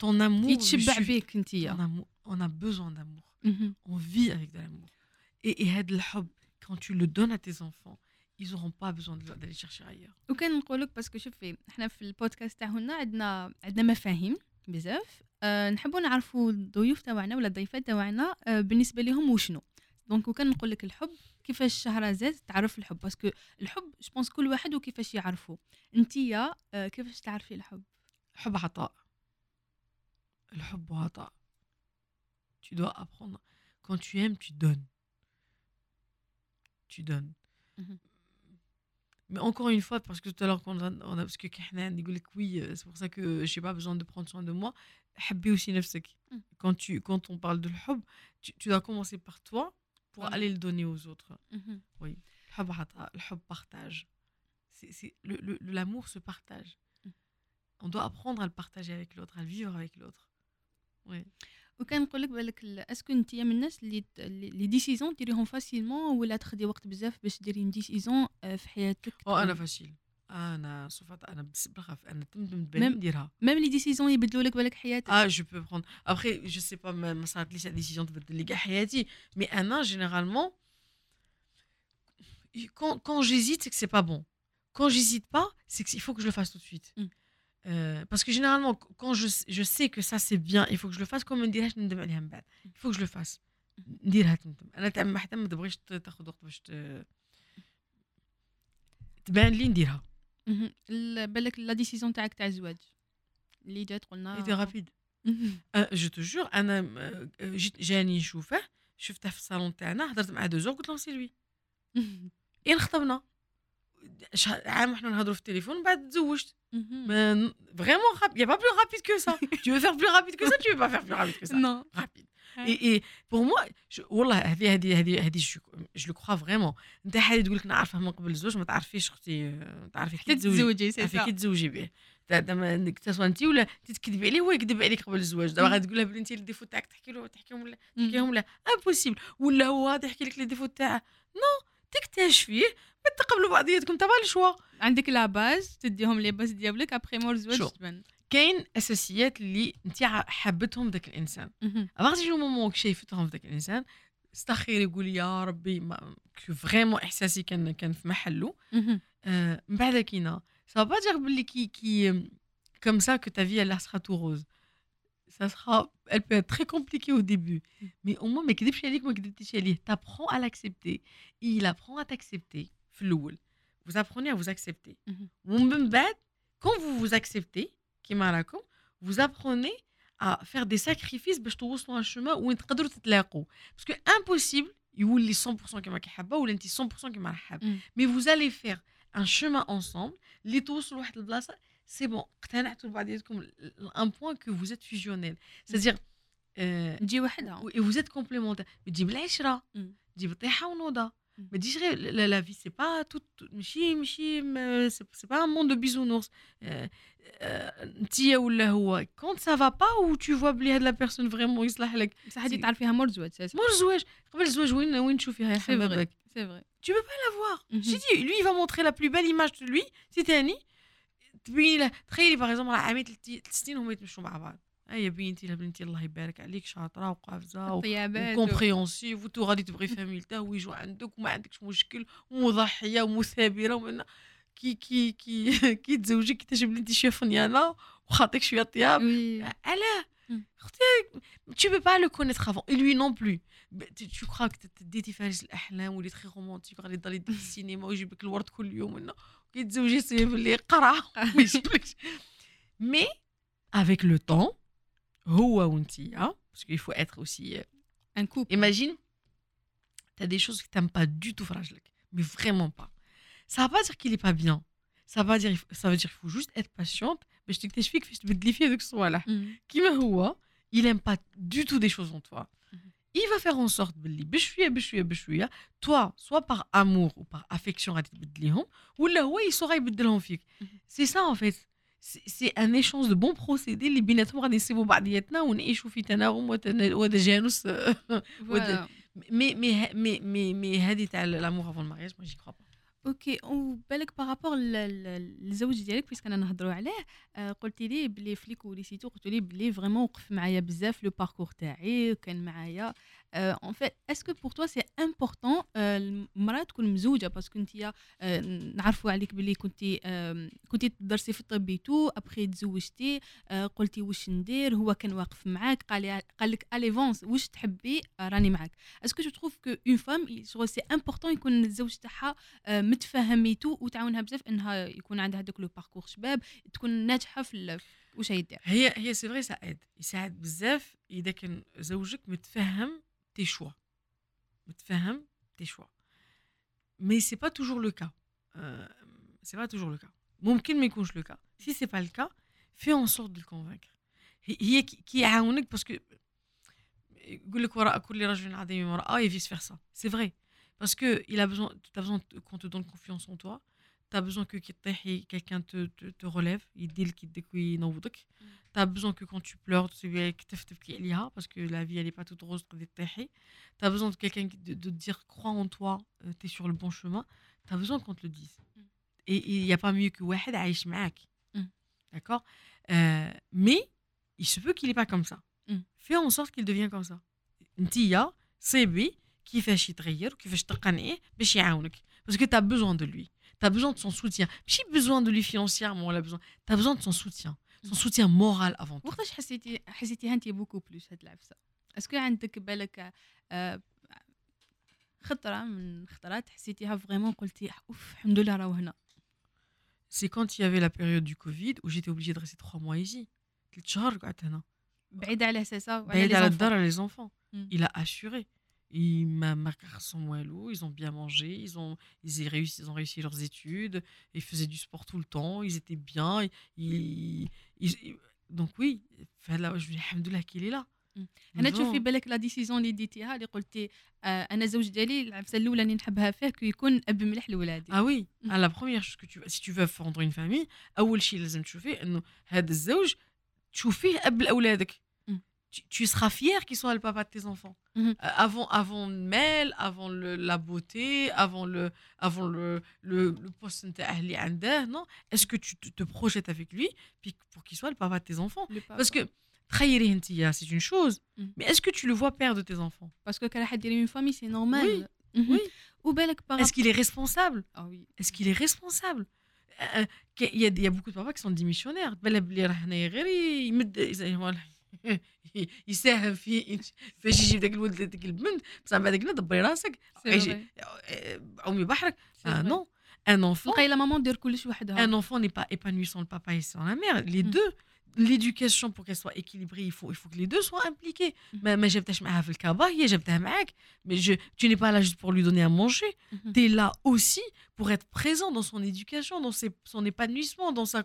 ton amour يتشبع. بيك amour on a besoin d'amour مهم. on vit avec de l'amour et, et هذا الحب quand tu le donnes à tes enfants ils auront pas besoin d'aller chercher ailleurs وكان نقول لك باسكو شوفي إحنا في البودكاست تاعنا عندنا عندنا مفاهيم بزاف أه نحبوا نعرفوا الضيوف تاعنا ولا الضيفات تاعنا أه بالنسبة لهم وشنو. donc وكان نقول لك الحب كيفاش شهرزاد تعرف الحب. parce que الحب je pense كل واحد وكيفاش يعرفه انتيا أه كيفاش تعرفي الحب؟ الحب عطاء. الحب عطاء. Tu dois apprendre. Quand tu aimes tu donnes. Tu donnes. Mais encore une fois, parce que tout à l'heure, on a, on a, parce que oui, euh, c'est pour ça que je n'ai pas besoin de prendre soin de moi. Habbi aussi mm. Quand tu Quand on parle de l'hub, tu, dois commencer par toi pour aller le donner aux autres. Mm-hmm. Oui. Le partage. C'est, le, le, l'amour se partage. Mm. On doit apprendre à le partager avec l'autre, à le vivre avec l'autre. Oui. وكان نقول لك بالك ال- أسكو انتيا من الناس اللي ت- اللي لي ديسيزون ديريهم فاسيلمون ولا تخدي وقت بزاف باش ديري ديسيزون أه، في حياتك؟ آه أنا فاشيل أنا صفات أنا بس بخاف أنا تم تبان Même- نديرها même les décisions يبدلوا لك بالك حياتك؟ آه je peux prendre après je sais pas ما ما صارتليش هاد décision تبدل لي كاع حياتي. mais أنا généralement quand, quand j'hésite, c'est que c'est pas bon. Quand j'hésite pas, c'est qu'il faut que je le fasse tout de suite. Mm. Euh, parce que généralement, quand je, je sais que ça c'est bien, il faut que je le fasse comme on dirait, il faut que je le fasse. نديرها تندم أنا تعمل حتى ما تبغيش ت- تاخذ وقت باش ت- تبان لي نديرها مهم. ال- بالك la décision تاعك تاع الزواج اللي جات قلنا était rapide مهم. je toujours أنا آه، جيت جاني نشوفه شفته في الصالون تاعنا هضرت معاه deux heures قلت له c'est lui إيه انخطبنا شه- عام وحنا نهضروا في التليفون من بعد تزوجت n'y a pas plus rapide que ça. tu veux faire plus rapide que ça, tu veux pas faire plus rapide que ça. Non. Rapide. Et pour moi, je, والله هذه هذه هذه هذه je le crois vraiment. أنت حالي تقول لك نعرفه من قبل الزواج ما تعرفيش أختي تعرفي كي تزوجي تعرفي كي سا تزوجي به تا- تا ما- تسوى انت ولا تكذبي عليه هو يكذب عليك قبل الزواج دابا مم. غادي تقول له بلي انت ال défaut تاعك تحكي له تحكيهم مم. تحكيهم لا impossible ولا هو غادي يحكي لك les défauts تاعه non تكتشفيه بعد تقبلوا بعضياتكم. تبع الشوا. عندك la base تديهم les bases ديالك ابخي مور شو. تبان كاين أساسيات اللي انت حبتهم ذاك الإنسان. après du moment شايفتهم في ذاك الإنسان استخير يقول يا ربي mais vraiment إحساسي كان كان في محله. آه، من بعد كينا. ça veut pas dire باللي كي كي ça que ta vie elle sera tout rose. Ça sera elle peut être très compliquée au début mais au moins ما كذبش عليك ما كذبتيش عليه t'apprends à l'accepter il apprend à t'accepter في الأول vous apprenez à vous accepter مهم. ومن بعد quand vous vous acceptez كيما راكم vous apprenez à faire des sacrifices باش توصلوا un chemin وين تقدروا تتلاقوا parce que impossible يولي 100% كيما كيحبها ولا انت 100% كيما راه حاب مم. mais vous allez faire un chemin ensemble اللي توصلوا لواحد البلاصه c'est bon اقتنعتوا بعضياتكم un point que vous êtes fusionnel. C'est-à-dire euh, تجي وحدها و- vous êtes complémentaires. تجيب العشره مم. تجيب الطيحه ونوضه مم. ما تجيش غير la la vie c'est pas tout ماشي ماشي م- c'est c'est pas un monde de Bisounours انت ولا هو quand ça va pas et tu vois بلي هاد la personne vraiment يصلح لك بصح هادي تعرفيها مور الزواج c'est مور الزواج قبل الزواج وين وين تشوفيها يا c'est vrai حبابك c'est vrai tu peux pas la voir Mhm. j'ai dit lui il va montrer la plus belle image de lui c'est تاني تبين له تخيلي par exemple عامين ثلاث سنين هما يتمشوا مع بعض. هيا بنتي لا بنتي الله يبارك عليك شاطرة وقافزة و compréhensive و tout غادي تبغي فاميلته ويجوا عندك وما عندكش مشكل ومضحية ومثابرة ومن كي كي كي كي تزوجي كي تجيب انت شوية فنيانة وخاطيك شوية طياب. مم. أختي tu peux pas le connaître avant. Et lui non plus. ب- tu tu crois que تديتي فارس الأحلام ولي très romantique غادي تضلي دير السينما ويجيب لك الورد كل يوم كي تزوجي سي باللي قرع ما يجيبلكش مي avec le temps هو وانتيا parce qu'il faut être aussi euh, ان كوب Imagine, tu as des choses que tu n'aimes pas du tout, Frajlek. Mais vraiment pas. Ça va pas dire qu'il est pas bien. Ça va dire, ça veut dire qu'il faut juste être patiente. Mais je t'explique que je te défier avec ce là Qui m'a il aime pas du tout des choses en toi. Mhm. Il va faire en sorte, Billy, bishouya, bishouya, bishouya, toi, soit par amour ou par affection, à ou là, ouais, il saura y بدلهم فيك. Mhm. C'est ça, en fait. سي ان ايشونج دو بون بروسيدي اللي بيناتهم غادي نسيبوا بعضياتنا ونعيشوا في تناغم وتجانس mais mais mais mais mais هذه تاع l'amour avant ال mariage moi j'y crois pas أوكي وبالك par rapport للزوج ديالك puisque أنا نهضروا عليه قلتي لي بلي فليك وليسيتو قلتي لي بلي vraiment وقف معايا بزاف le parcours تاعي وكان معايا fait, est-ce que pour toi c'est important المراه تكون مزوجه parce que انت نعرفوا عليك بلي كنتي كنتي تدرسي في الطب tout après تزوجتي. قلتي واش ندير؟ هو كان واقف معاك. قال قال لك allez fonce واش تحبي؟ راني معاك. est-ce que je trouve que une femme شغل c'est important يكون الزوج تاعها متفهميتو وتعاونها بزاف إنها يكون عندها هذاك le parcours شباب تكون ناجحة في واش هي هي c'est vrai ساعد يساعد بزاف. إذا كان زوجك متفهم tes choix. متفهم tes choix. Mais c'est pas toujours le cas. Euh, c'est pas toujours le cas. ممكن ما يكونش le cas. Si c'est pas le cas, fais en sorte de le convaincre. هي كي يعاونك باسكو يقول لك وراء كل رجل عظيم امرأة et vice versa. C'est vrai. Parce que il a besoin, tu as besoin qu'on te donne confiance en toi. t'as besoin que quelqu'un te, te, te, relève, il dit qu'il te mm. T'as besoin que quand tu pleures, tu parce que la vie, elle n'est pas toute rose. T'as besoin de quelqu'un de, de, dire crois en toi, euh, tu es sur le bon chemin. T'as besoin qu'on te le dise. Mm. Et il n'y a pas mieux que Wahed Aïch mm. D'accord? Euh, mais il se peut qu'il n'est pas comme ça. Fais en sorte qu'il devienne comme ça. Ntiya, c'est lui qui fait chitrier, qui fait Parce que tu as besoin de lui. Tu as besoin de son soutien. J'ai besoin de lui financièrement, besoin. Tu as besoin. De son soutien. سون سوتيان مورال افون وقتاش حسيتي حسيتيها انت بوكو بلوس هاد العفسه est-ce que عندك بالك آه خطره من خطرات حسيتيها vraiment قلتي اوف الحمد لله راهو هنا c'est quand il y avait la période de Covid و j'étais obligée de rester 3 mois ici ثلاث شهور قعدت هنا بعيد على ساسا بعيد على الدار على les enfants il a assuré. Ils, ma, ma garçon Moellou, ils ont bien mangé, ils ont, ils, réussi, ils ont réussi leurs études, ils faisaient du sport tout le temps, ils étaient bien. Ils, ils, donc oui, je lui dis, الحمد لله qu'il est là. أنا تشوفي بالك la décision اللي ديتيها اللي قلتي آه أنا الزوج ديالي العفسه الاولى اللي نحبها فيه كي يكون اب مليح لولادي آه oui la première chose que tu si tu veux fonder une famille اول شيء لازم تشوفيه انه هذا الزوج تشوفيه اب لاولادك tu, tu, seras fier qu'il soit le papa de tes enfants. -hmm. euh, avant, avant le mail, avant le, la beauté, avant le, avant le, le, le poste non? Est-ce que tu te, te, projettes avec lui puis pour qu'il soit le papa de tes enfants? Parce que c'est une chose, -hmm. mais est-ce que tu le vois père de tes enfants? Parce que quand une famille, c'est normal. Oui. -hmm. oui. Est-ce qu'il est responsable? Ah, oui. Est-ce qu'il est responsable? Euh, il, y a, il y a beaucoup de papas qui sont démissionnaires. يساهم في فاش يجي داك الولد داك البنت بصح بعد كده دبري راسك يجي عومي بحرك اه نو ان enfant تلقاي لا مامون دير كلش وحدها ان enfant n'est pas épanoui sans le papa et sans la mère les deux l'éducation pour qu'elle soit équilibrée il faut il faut que les deux soient impliqués ما ما جبتهاش معاها في الكابا هي جبتها معاك mais je tu n'es pas là juste pour lui donner à manger tu es là aussi pour être présent dans son éducation dans ses, son épanouissement dans sa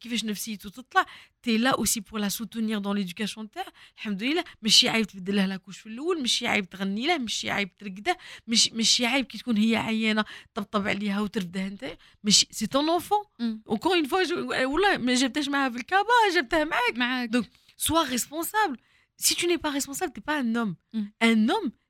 كيفاش نفسيته تطلع tu es là. Aussi pour la soutenir dans l'éducation تاعها الحمد لله ماشي عيب تبدل لها لاكوش في الأول ماشي عيب تغني له ماشي عيب ترقده ماشي ماشي عيب كي تكون هي عيانه طبطب عليها وترفدها انت ماشي c'est ton enfant encore une fois والله ما جبتهاش معاها في الكابا جبتها معاك معاك donc sois responsable si tu n'es pas responsable, tu n'es pas un homme. Mm. Un homme,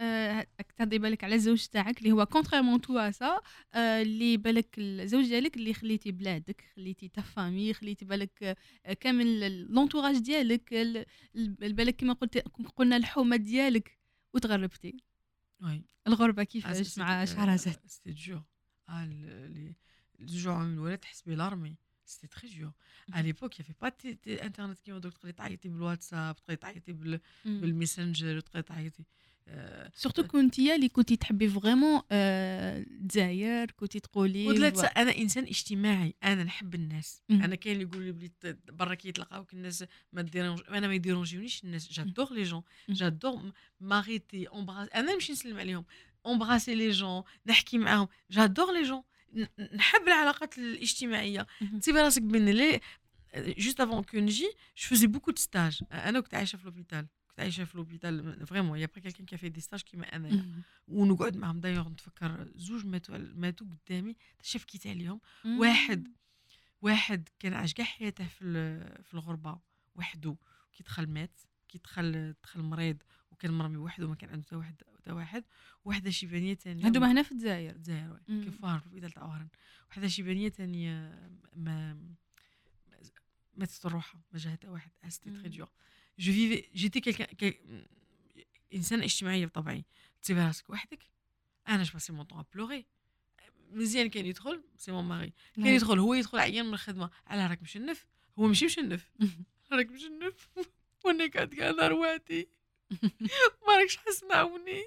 علاه pourquoi تهضري بالك على الزوج تاعك اللي هو contrairement tout ça اللي بالك الزوج ديالك اللي خليتي بلادك خليتي ta famille خليتي بالك كامل l'entourage ديالك بالك كما قلت قلنا الحومة ديالك. وتغربتي. oui. الغربة كيفاش مع شهرزاد c'était dur الجوع من الولاد تحس بلارمي c'était très dur il y avait pas internet كيما دوك تقدري تعيطي بالواتساب تقدري تعيطي بالميسنجر تقدري تعيطي. surtout كنتي اللي كنتي تحبي vraiment الجزائر كنتي تقولي أنا إنسان اجتماعي. أنا نحب الناس. أنا كاين اللي يقول لي بلي برا كيتلقاوك الناس me dérangent أنا ما يديرونجيونيش الناس. j'adore les gens j'adore m'arrêter embrasse أنا نمشي نسلم عليهم. embrasser les gens نحكي معاهم. j'adore les gens نحب العلاقات الاجتماعية. تصيبي راسك بين لي juste avant que نجي je faisais beaucoup de stages أنا كنت عايشة في l'hôpital عايشه في l'hôpital vraiment il y a pas quelqu'un qui fait des stages كيما انايا ونقعد معهم دايوغ نتفكر زوج ماتوا ماتوا قدامي. شاف كيت عليهم واحد واحد كان عاش كاع حياته في في الغربة. وحده. كي دخل مات. كي دخل دخل مريض. وكان مرمي وحده وما كان عنده حتى واحد حتى واحد. وحدة شيبانية ثانية هادو هنا في الجزائر. الجزائر. كيف فار في تاع اوهران وحدة شيبانية ثانية ما ماتت روحها ما جا حتى واحد. c'était très. dur je vivais j'étais quelqu'un انسان اجتماعيه بطبعي تسيبي راسك وحدك أنا je passais mon temps à pleurer مزيان كان يدخل si mon mari كان يدخل هو يدخل عيان من الخدمه على راك مشنف هو ماشي مشنف راك مشنف وأنا قاعد كاع نهار وحدي ما راكش حاس معاوني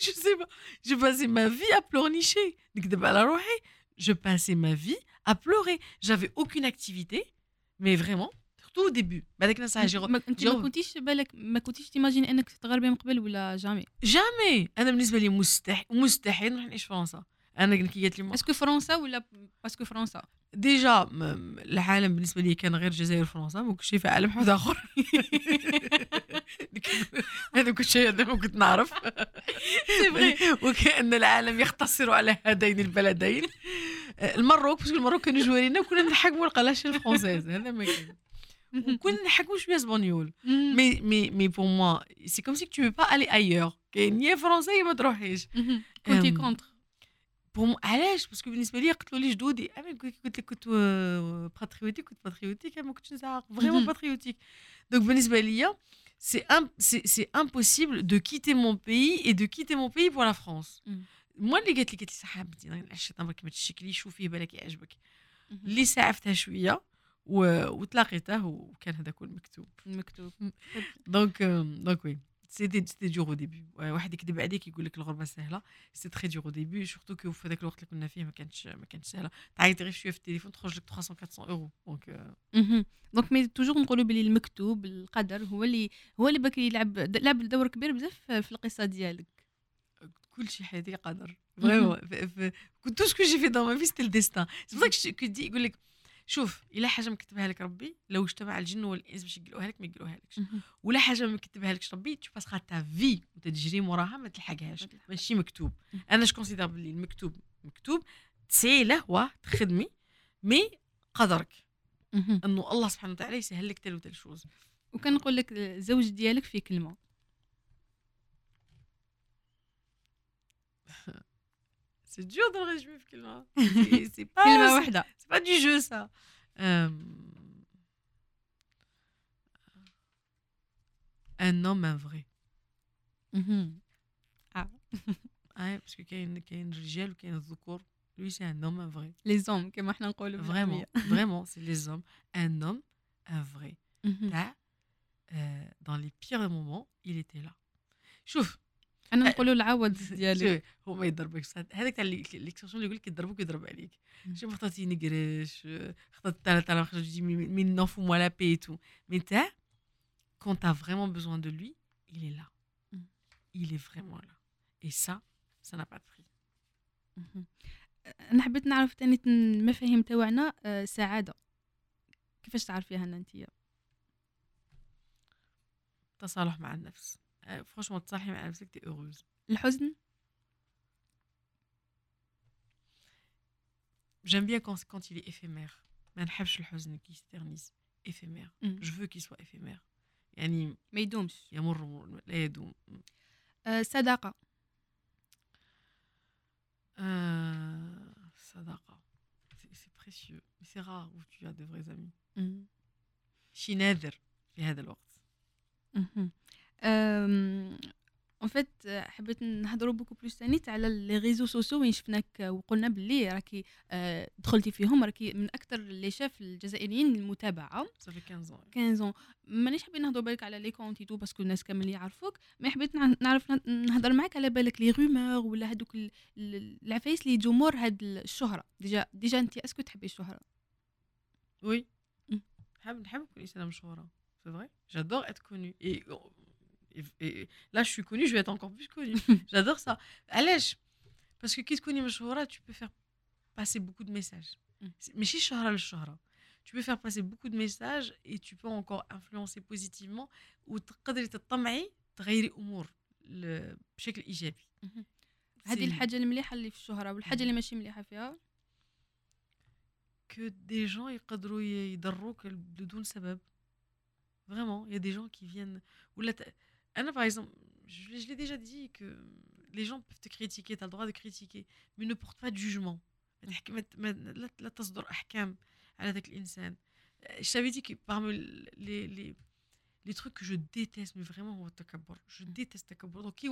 je sais pas je passais ma vie à pleurnicher نكذب على روحي je passais ma vie à pleurer j'avais aucune activité mais vraiment au début. بعدك ناس جي ما انت. ما كنتيش بالك ما كنتيش تيماجيني انك تغربي من قبل ولا jamais jamais أنا بالنسبة لي مستحيل مستحيل نروح نعيش في فرنسا أنا كي قالت لي est-ce que فرنسا ولا parce que فرنسا déjà العالم بالنسبة لي كان غير الجزائر وفرنسا ما كنتش شايفه عالم واحد اخر هذا كل شيء أنا ما كنت نعرف وكان العالم يختصر على هذين البلدين المروك parce que المروك كانوا جوارينا وكنا نحكموا القلاشه ال française هذا ما كان وكنا نحكموا شوية espagnol mais mais mais pour moi c'est comme si tu peux pas aller ailleurs كاين يا فرنسا يا ما تروحيش كنتي أم. contre بوم علاش parce que بالنسبة لي قتلوا لي جدودي أنا قلت قلت لك كنت آه، patriotique كنت patriotique ما كنتش نزعق vraiment مهم. patriotique donc بالنسبة ليا c'est un c'est c'est impossible de quitter mon pays et de quitter mon pays pour la France. مم. moi اللي قالت لي قالت لي صاحبتي راني نعيش تمرك ما تشكليش شوفي بالك يعجبك مهم. اللي ساعفتها شوية و... وتلاقيته وكان هذا كل مكتوب مكتوب donc donc oui c'était c'était dur au début واحد يكذب عليك يقول لك الغربة سهلة. c'est très dur au début surtout que في هذاك الوقت اللي كنا فيه ما كانتش ما كانتش سهلة. تعيط غير شوية في التليفون تخرج لك 300 400 اورو donc. donc mais toujours نقولوا بلي المكتوب القدر هو اللي هو اللي باك يلعب لعب دور كبير بزاف في القصة ديالك. كل شيء حياتي قدر. vraiment tout ce que j'ai fait dans ma vie c'était le destin c'est que دي يقول لك شوف إلا حاجة مكتبها لك ربي لو اجتمع الجن والإنس باش يقلوها لك ما يقلوها لكش. ولا حاجة ما كتبها لكش ربي tu passeras ta vie وتجري موراها ما تلحقهاش. ما تلحقهاش. ماشي مكتوب. أنا je considère بلي المكتوب. مكتوب. تسعي له هو تخدمي مي قدرك. إنه الله سبحانه وتعالى يسهل لك تل وتل شوز. وكان نقول لك الزوج ديالك في كلمة. سي دور دو ريزومي في كلمه سي- سي با كلمه واحده C'est pas du jeu, ça. Euh, Un homme, un vrai. مهم. Ouais, parce que كاين كاين رجال وكاين الذكور. Lui, c'est un homme, un vrai. لي زوم كما احنا نقولوا Vraiment, بالعامية. vraiment, c'est les hommes. Un homme, un vrai. مهم. Là, euh, dans les pires moments, il était là. شوف أنا نقولوا العوض ديالك. شوف هو ما يضربكش. هذاك تاع اللي يقول لك يضربك ويضرب عليك. مم. شوف اختارتي نقرش اخترت تاع تاع خرجتي من non fous moi la paix et tout. Mais t'as quand t'as vraiment besoin de lui il est là. Mm. il est vraiment là. Et ça ça n'a pas de prix. مهم. أنا حبيت نعرف تاني المفاهيم تاعنا آه، سعادة. كيفاش تعرفيها انت التصالح مع النفس. فرانشمون تصالحي مع نفسك تي اوروز الحزن j'aime bien quand quand il est éphémère ما نحبش الحزن qui s'éternise éphémère مم. je veux qu'il soit éphémère يعني ما يدومش يمر لا يدوم آه، صداقه Euh, صداقة c'est c'est précieux mais c'est rare où tu as de vrais amis مم. شي نادر في هذا الوقت مهم. اون فيت حبيت نهضروا بوكو بلوس تاني على لي ريزو سوسيو وين شفناك وقلنا باللي راكي آه، دخلتي فيهم راكي من أكثر اللي شاف الجزائريين المتابعه fait 15 ans. 15 مانيش حابين نهضروا بالك على le contenu parce que الناس كامل يعرفوك mais حبيت نع- نعرف نهضر معاك على بالك les rumeurs ولا هذوك ال- ال- العفايس اللي مور هاد الشهرة. déjà déjà انت est-ce que تحبي الشهرة؟ Oui. Mm. نحب نحب نكون إنسانة مشهورة. C'est vrai. J'adore être connue. et, et, et là je suis connue je vais être encore plus connue j'adore ça علاش parce que كي تكوني مشهورة tu peux faire passer beaucoup de messages. Mm. C'est- ماشي الشهرة للشهرة. Tu peux faire passer beaucoup de messages et tu peux encore influencer positivement وتقدري تطمعي تغيري امور ل- بشكل ايجابي. مهم. هذه C'est- الحاجه المليحه اللي في الشهره والحاجه اللي ماشي مليحه فيها que des gens يقدروا ي- يضروك بدون سبب. Vraiment, il y a des gens qui viennent. ولا ت... ah anna, par exemple, je, l'ai déjà dit que les gens peuvent te critiquer, tu as le droit de critiquer, mais ne porte pas de jugement. Euh, je t'avais dit que parmi les, les, les, trucs que je déteste, mais vraiment, je mm. déteste. Donc, qui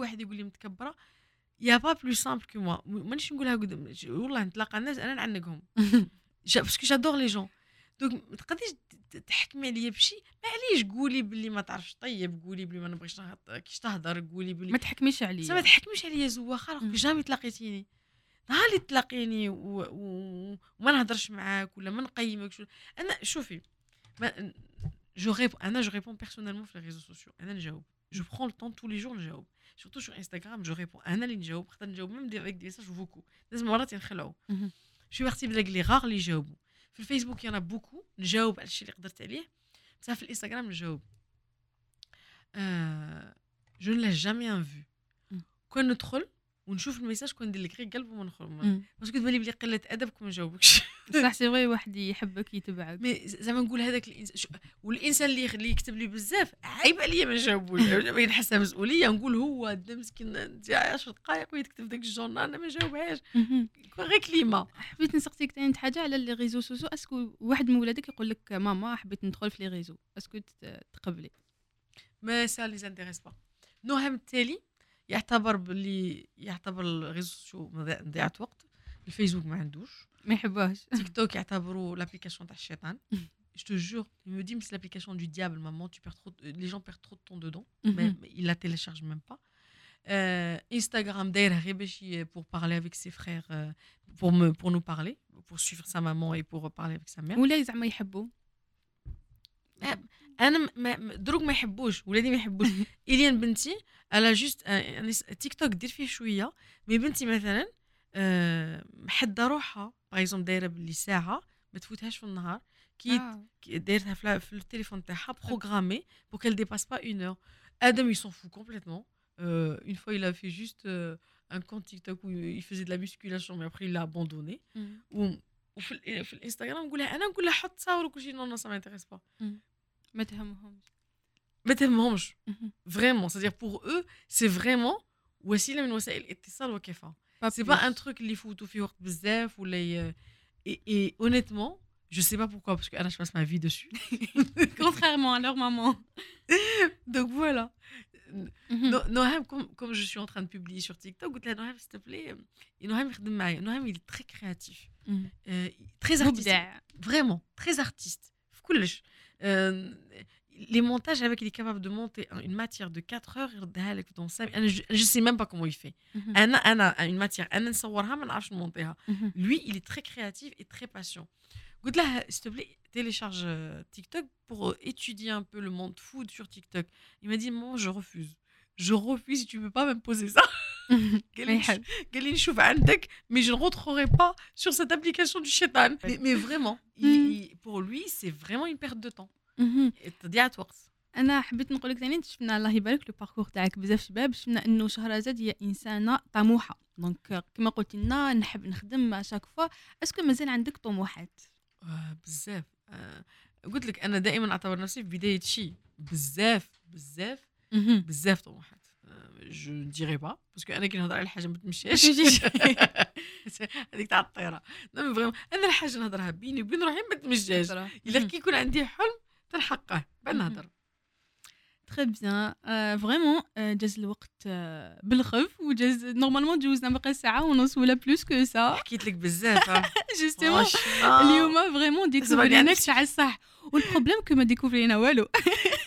il n'y a pas plus simple que moi. Parce que j'adore les gens. لي donc ما تقدريش تحكمي عليا بشي؟ معليش قولي باللي ما تعرفش. طيب قولي باللي ما نبغيش كيش تهضر قولي باللي ما تحكميش بصح ما عليا تحكميش عليا زوا خالق مم. jamais تلاقيتيني. نهار اللي تلاقيني و... و... وما نهضرش معاك ولا ما نقيمكش ولا- أنا شوفي ما... je réponds أنا je réponds personnellement في réseaux sociaux أنا نجاوب. je prends le temps tous les jours نجاوب. سورتو sur انستغرام je réponds أنا اللي نجاوب. خاطر نجاوب même des avec des messages vocaux لازم مرات ينخلعوا. شو بارتي بلاك les gars اللي يجاوبوا. في الفيسبوك يانا beaucoup نجاوب على الشيء اللي قدرت عليه. بصح في الإنستغرام نجاوب. آه je ne laisse jamais en vu مم. كون ندخل ونشوف ال message كون ندير لك غير قلب وما مم. parce que تبان لي بلي قلة ادبك ما نجاوبكش. صح c'est vrai واحد يحبك يتبعك. mais زعما نقول هذاك الانسان شو- والإنسان اللي اللي يكتب لي بزاف عيب عليا ما نجاوبوش. نحسها مسؤولية نقول هو دا مسكين أنت 10 دقائق ويكتب داك ال journal أنا ما نجاوبهاش. كون غير كليمة. حبيت نسقسيك تاني حاجة على les réseaux sociaux est-ce que واحد من ولادك يقول لك ماما حبيت ندخل في les réseaux. est-ce que تقبلي. mais ça les intéresse pas نهم التالي يعتبر باللي يعتبر الريزو سوسيو مضيع- مضيعه وقت الفيسبوك ما عندوش ما يحبوهاش تيك توك يعتبروا l'application تاع الشيطان je te jure il me dit mais c'est l'application du diable maman tu perds trop les gens perdent trop de temps dedans mais, مهم. mais il la télécharge même pas euh, Instagram دايرها غير باش ي- pour parler avec ses frères euh, pour me pour nous parler pour suivre sa maman et pour parler avec sa mère ولا زعما يحبوا أنا ما ما- دروك ما يحبوش ولادي ما يحبوش الين بنتي الا juste تيك توك دير فيه شوية mais بنتي مثلا آه، محدة روحها par exemple دايره باللي ساعه ما تفوتهاش في النهار كي آه. دايرتها في, في التليفون تاعها programmé dépasse pas une heure Adam il s'en fout complètement Euh, une fois il a fait juste euh, un compte TikTok où il faisait de la musculation mais après il l'a abandonné مم. و وفي ال- في الانستغرام نقولها أنا نقول لها حط تصاور وكل شيء نو نو سا مانتيريس با ما تهمهمش ما تهمهمش مهم. فريمون c'est-à-dire pour eux c'est vraiment وسيله من وسائل الاتصال وكيفاه Pas سي plus. با ان تروك اللي يفوتوا فيه وقت بزاف ولا ي... et, et honnêtement je sais pas pourquoi parce que انا je passe ma vie dessus contrairement à leur maman donc voilà مهم. No- Noham, comme, comme je suis en train de publier sur TikTok, قلت لها Noham, s'il te plaît, euh, Noham يخدم معايا. Noham, il est très créatif, مم. euh, très artistique, مبدع vraiment, très artiste. في كلش. Euh, les montages avec il est capable de monter une matière de 4 heures je ne sais même pas comment il fait. Mhm. Une matière. Hein. Mhm. Lui il est très créatif et très patient. S'il te plaît télécharge euh, TikTok pour euh, étudier un peu le monde food sur TikTok. Il m'a dit non je refuse. Je refuse tu peux pas même poser ça قال لي يحب قال لي نشوف عندك mais je ne rentrerai pas sur cette application du shaitan. Mais, mais vraiment, il- Mhm. il- pour lui, c'est vraiment une perte de temps. مهم. تضيعة وقت. أنا حبيت نقول لك ثاني شفنا الله يبارك لو باركور تاعك بزاف شباب شفنا إنه شهرزاد هي إنسانة طموحة دونك كما قلت لنا نحب نخدم شاك فوا est-ce que مازال عندك طموحات آه، بزاف آه، قلت لك أنا دائما أعتبر نفسي في بداية شيء بزاف بزاف بزاف طموحات je dirai pas parce que أنا كي نهضر على حاجة ما تمشيش. هذيك تاع الطيرة. أنا الحاجة نهضرها بيني وبين روحي ما تمشاش إلا كي يكون عندي حلم تنحقه. بعد. نهضر. très bien vraiment جاز الوقت آه، بالخف وجاز normalement جوزنا باقي ساعة ونص ولا plus que ça حكيت لك بزاف آه. justement franchement. اليوم vraiment ديكوفريناك عندك- تاع الصح. وال problème que ما ديكوفرينا والو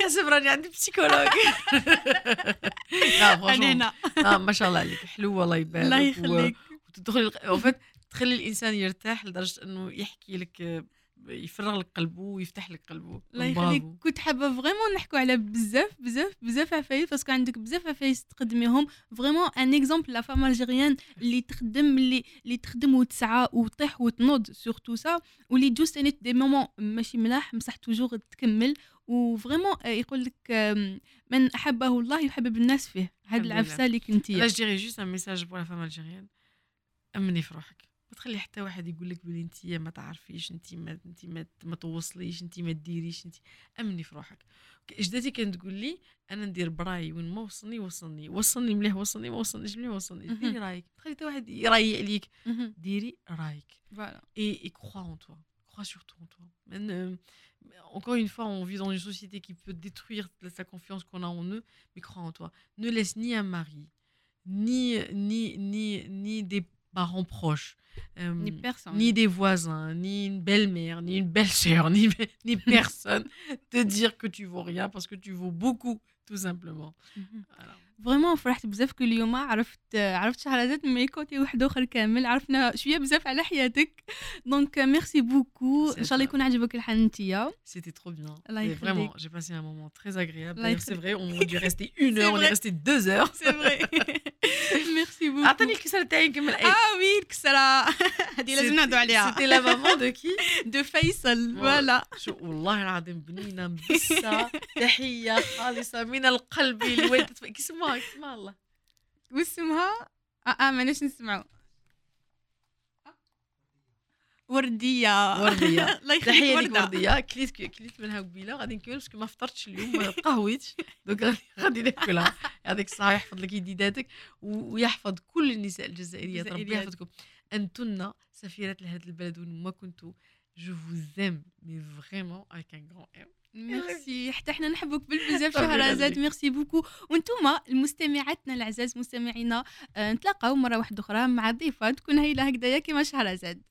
حسب راني عندي psychologue علينا آه، ما شاء الله عليك حلوة الله يبارك الله يخليك وتدخلي fait تخلي الانسان يرتاح لدرجة إنه يحكي لك يفرغ لك قلبه ويفتح لك قلبه الله يخليك. كنت حابة vraiment نحكوا على بزاف بزاف بزاف عفايس parce que عندك بزاف عفايس تقدميهم. vraiment un exemple la femme algérienne اللي تخدم اللي اللي تخدم وتسعى وتطيح وتنوض surtout ça واللي juste ثاني des moments ماشي ملاح بصح toujours تكمل. و vraiment يقول لك من أحبه الله يحبب الناس فيه. هاد العفسة اللي كنتي. لا je dirais juste un message pour la femme algérienne أمني في روحك. ما تخلي حتى واحد يقول لك بلي انت ما تعرفيش انت ما انت ما, ما توصليش انت ما ديريش انت أمني في روحك. اجدادي كانت تقول لي؟ أنا ندير براي وين ما وصلني وصلني. وصلني مليح وصلني ما وصلنيش مليح وصلني ديري رايك. تخلي حتى واحد يراي عليك ديري رايك. فوالا. Et, et crois en toi. Crois surtout en toi. Men, euh, encore une fois on vit dans une société qui peut détruire sa confiance qu'on a en eux mais crois en toi. Ne laisse ni un mari ni ni ni ni des parents proches. euh, ni personne. Ni des voisins, ni une belle-mère, ni une belle-sœur, ni, ni personne te dire que tu vaux rien parce que tu vaux beaucoup, tout simplement. فريمون فرحت بزاف كل يوم عرفت عرفت شهرزاد من كوتي واحد اخر كامل عرفنا شويه بزاف على حياتك دونك ميرسي بوكو ان شاء الله يكون عجبك الحال انتيا C'était trop bien. Et vraiment, j'ai passé un moment très agréable. C'est vrai, on a dû rester une heure, on est resté deux heures. C'est vrai. merci beaucoup عطيني الكسره تاعي نكمل آه oui الكسره هذه لازم نهضروا عليها c'était la maman de qui de فيصل voilà شو والله العظيم بنينه مبسه تحيه خالصه من القلب لوالدة كي اسمها كي اسمها الله واسمها آه آه ماناش نسمعوا وردية. وردية. تحية وردة. وردية. كليت كليت منها قبيلة. غادي نكمل parce que ما فطرتش اليوم ما قهويتش donc غادي غادي ناكلها. يعطيك الصحة يحفظ لك وليداتك ويحفظ كل النساء الجزائريات. ربي. يحفظكم. انتن سفيرات لهذا البلد وين ما كنتوا j'aime. Mais vraiment avec un grand M. merci حتى إحنا نحبك بالبزاف شهرزاد. merci beaucoup وأنتم المستمعاتنا العزاز مستمعينا آه، نتلاقاو مرة واحدة أخرى مع ضيفة تكون هايلة هكذايا كيما شهرزاد